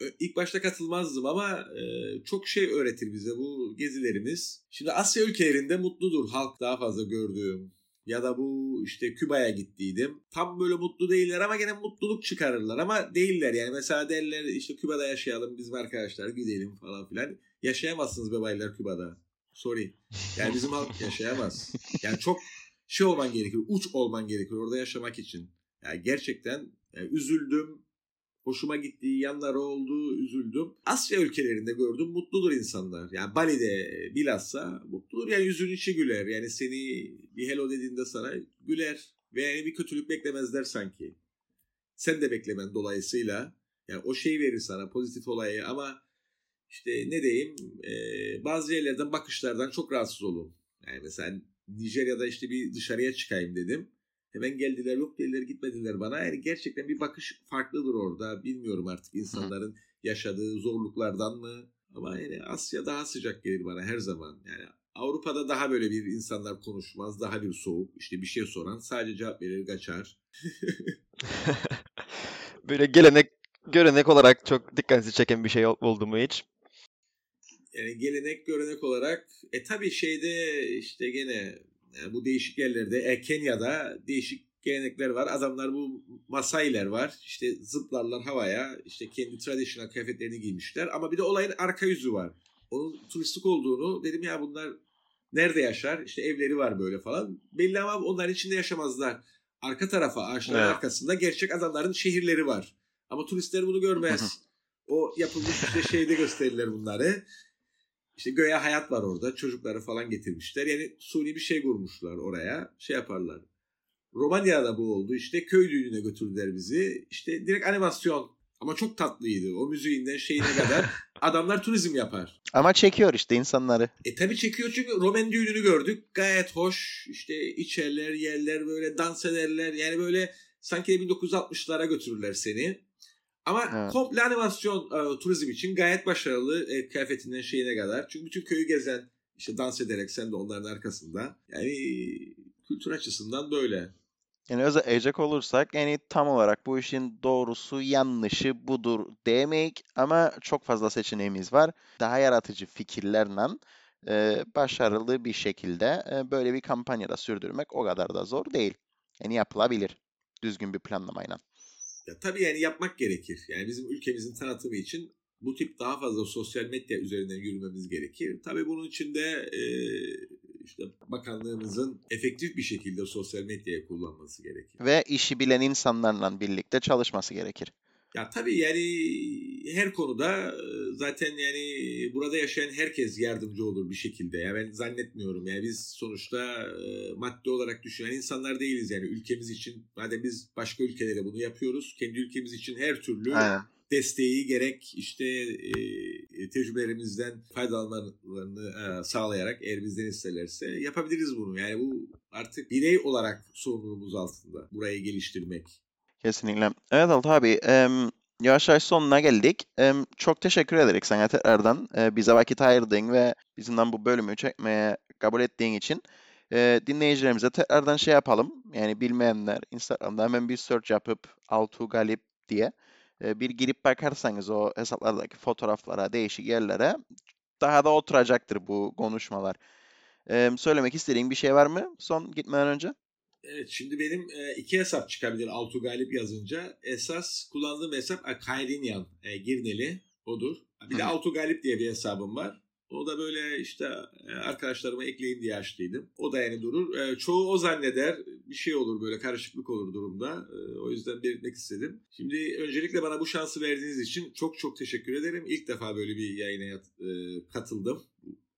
E, ilk başta katılmazdım ama e, çok şey öğretir bize bu gezilerimiz. Şimdi Asya ülkelerinde mutludur halk daha fazla gördüğüm. Ya da bu işte Küba'ya gittiydim. Tam böyle mutlu değiller ama gene mutluluk çıkarırlar ama değiller yani. Mesela derler işte Küba'da yaşayalım bizim arkadaşlar gidelim falan filan. Yaşayamazsınız be baylar Küba'da. Sorry. Yani bizim halk yaşayamaz. Yani çok şey olman gerekiyor. Uç olman gerekiyor orada yaşamak için. Yani gerçekten yani üzüldüm. Hoşuma gittiği yanları oldu, üzüldüm. Asya ülkelerinde gördüm mutludur insanlar. Yani Bali'de bilhassa mutludur. Yani yüzün içi güler. Yani seni bir hello dediğinde sana güler. Ve yani bir kötülük beklemezler sanki. Sen de beklemen dolayısıyla. Yani o şey verir sana pozitif olayı ama işte ne diyeyim e, bazı yerlerden bakışlardan çok rahatsız olun. Yani mesela Nijerya'da işte bir dışarıya çıkayım dedim. Hemen geldiler yok dediler gitmediler bana. Yani gerçekten bir bakış farklıdır orada. Bilmiyorum artık insanların yaşadığı zorluklardan mı? Ama yani Asya daha sıcak gelir bana her zaman. Yani Avrupa'da daha böyle bir insanlar konuşmaz. Daha bir soğuk. İşte bir şey soran sadece cevap verir kaçar. Böyle gelenek görenek olarak çok dikkatinizi çeken bir şey ol- oldu mu hiç? Yani gelenek görenek olarak e tabii şeyde işte gene bu değişik yerlerde e, Kenya'da değişik gelenekler var. Adamlar bu Masailer var. İşte zıplarlar havaya. işte kendi traditional kıyafetlerini giymişler. Ama bir de olayın arka yüzü var. Onun turistik olduğunu dedim ya bunlar nerede yaşar? İşte evleri var böyle falan. Belli ama onlar içinde yaşamazlar. Arka tarafa ağaçların Evet. arkasında gerçek adamların şehirleri var. Ama turistler bunu görmez. o yapılmış işte şeyde gösterirler bunları. İşte göğe hayat var orada. Çocukları falan getirmişler. Yani suni bir şey kurmuşlar oraya. Şey yaparlar. Romanya'da bu oldu. İşte köy düğününe götürdüler bizi. İşte direkt animasyon. Ama çok tatlıydı. O müziğinden şeyine kadar adamlar turizm yapar. Ama çekiyor işte insanları. E tabi çekiyor çünkü Roman düğününü gördük. Gayet hoş. İşte içerler, yerler böyle dans ederler. Yani böyle sanki de 1960'lara götürürler seni. Ama Evet. komple animasyon e, turizm için gayet başarılı e, kıyafetinden şeyine kadar. Çünkü bütün köyü gezen işte dans ederek sen de onların arkasında. Yani kültür açısından böyle. Yani özetleyecek olursak yani tam olarak bu işin doğrusu yanlışı budur demeyik ama çok fazla seçeneğimiz var. Daha yaratıcı fikirlerle e, başarılı bir şekilde e, böyle bir kampanyada sürdürmek o kadar da zor değil. Yani yapılabilir düzgün bir planlamayla. Ya tabii yani yapmak gerekir. Yani bizim ülkemizin tanıtımı için bu tip daha fazla sosyal medya üzerinden yürümemiz gerekir. Tabii bunun için de e, işte bakanlığımızın efektif bir şekilde sosyal medyayı kullanması gerekir. Ve işi bilen insanlarla birlikte çalışması gerekir. Ya tabii yani her konuda zaten yani burada yaşayan herkes yardımcı olur bir şekilde. Ya ben zannetmiyorum. Yani biz sonuçta e, maddi olarak düşünen insanlar değiliz yani ülkemiz için. Madem biz başka ülkelere bunu yapıyoruz. Kendi ülkemiz için her türlü Aynen. desteği gerek işte e, tecrübelerimizden faydalanmalarını e, sağlayarak eğer bizden isterlerse yapabiliriz bunu. Yani bu artık birey olarak sorumluluğumuz altında burayı geliştirmek. Kesinlikle. Evet Altı abi, em, yavaş yavaş sonuna geldik. Em, çok teşekkür ederim sana tekrardan e, bize vakit ayırdığın ve bizimle bu bölümü çekmeye kabul ettiğin için. E, dinleyicilerimize tekrardan şey yapalım. Yani bilmeyenler Instagram'da hemen bir search yapıp Altu Galip diye e, bir girip bakarsanız o hesaplardaki fotoğraflara, değişik yerlere daha da oturacaktır bu konuşmalar. Em, söylemek istediğin bir şey var mı son gitmeden önce? Evet şimdi benim e, iki hesap çıkabilir Altu Galip yazınca. Esas kullandığım hesap Kayrinyan e, Girneli odur. Bir de Hı. Altu Galip diye bir hesabım var. O da böyle işte e, arkadaşlarıma ekleyeyim diye açtıydım. O da yani durur. E, çoğu o zanneder bir şey olur böyle karışıklık olur durumda. O yüzden belirtmek istedim. Şimdi öncelikle bana bu şansı verdiğiniz için çok çok teşekkür ederim. İlk defa böyle bir yayına katıldım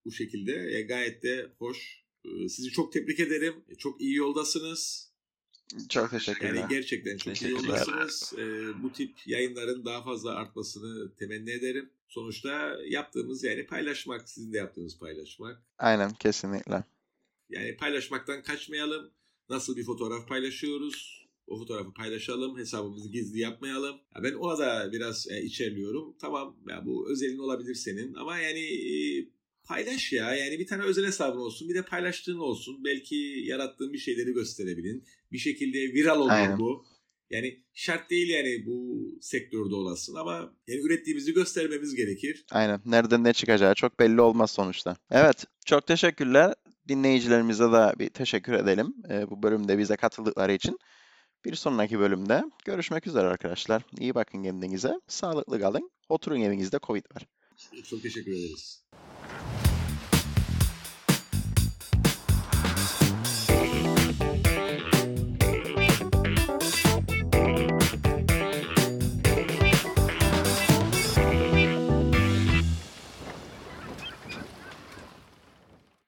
bu, şekilde. Gayet de hoş. E, sizi çok tebrik ederim. E, çok iyi yoldasınız. Çok teşekkürler. Yani gerçekten çok iyi Teşekkürler. yoldasınız. Ee, bu tip yayınların daha fazla artmasını temenni ederim. Sonuçta yaptığımız yani paylaşmak, sizin de yaptığınız paylaşmak. Aynen kesinlikle. Yani paylaşmaktan kaçmayalım. Nasıl bir fotoğraf paylaşıyoruz? O fotoğrafı paylaşalım. Hesabımızı gizli yapmayalım. Ya ben ona da biraz e, içerliyorum. Tamam ya bu özelin olabilir senin ama yani e, paylaş ya. Yani bir tane özel hesabın olsun. Bir de paylaştığın olsun. Belki yarattığın bir şeyleri gösterebilin. Bir şekilde viral olur Aynen. bu. Yani şart değil yani bu sektörde olasın ama yani ürettiğimizi göstermemiz gerekir. Aynen. Nereden ne çıkacağı çok belli olmaz sonuçta. Evet. Çok teşekkürler. Dinleyicilerimize de bir teşekkür edelim. Ee, bu bölümde bize katıldıkları için. Bir sonraki bölümde görüşmek üzere arkadaşlar. İyi bakın kendinize. Sağlıklı kalın. Oturun evinizde Covid var. Çok teşekkür ederiz.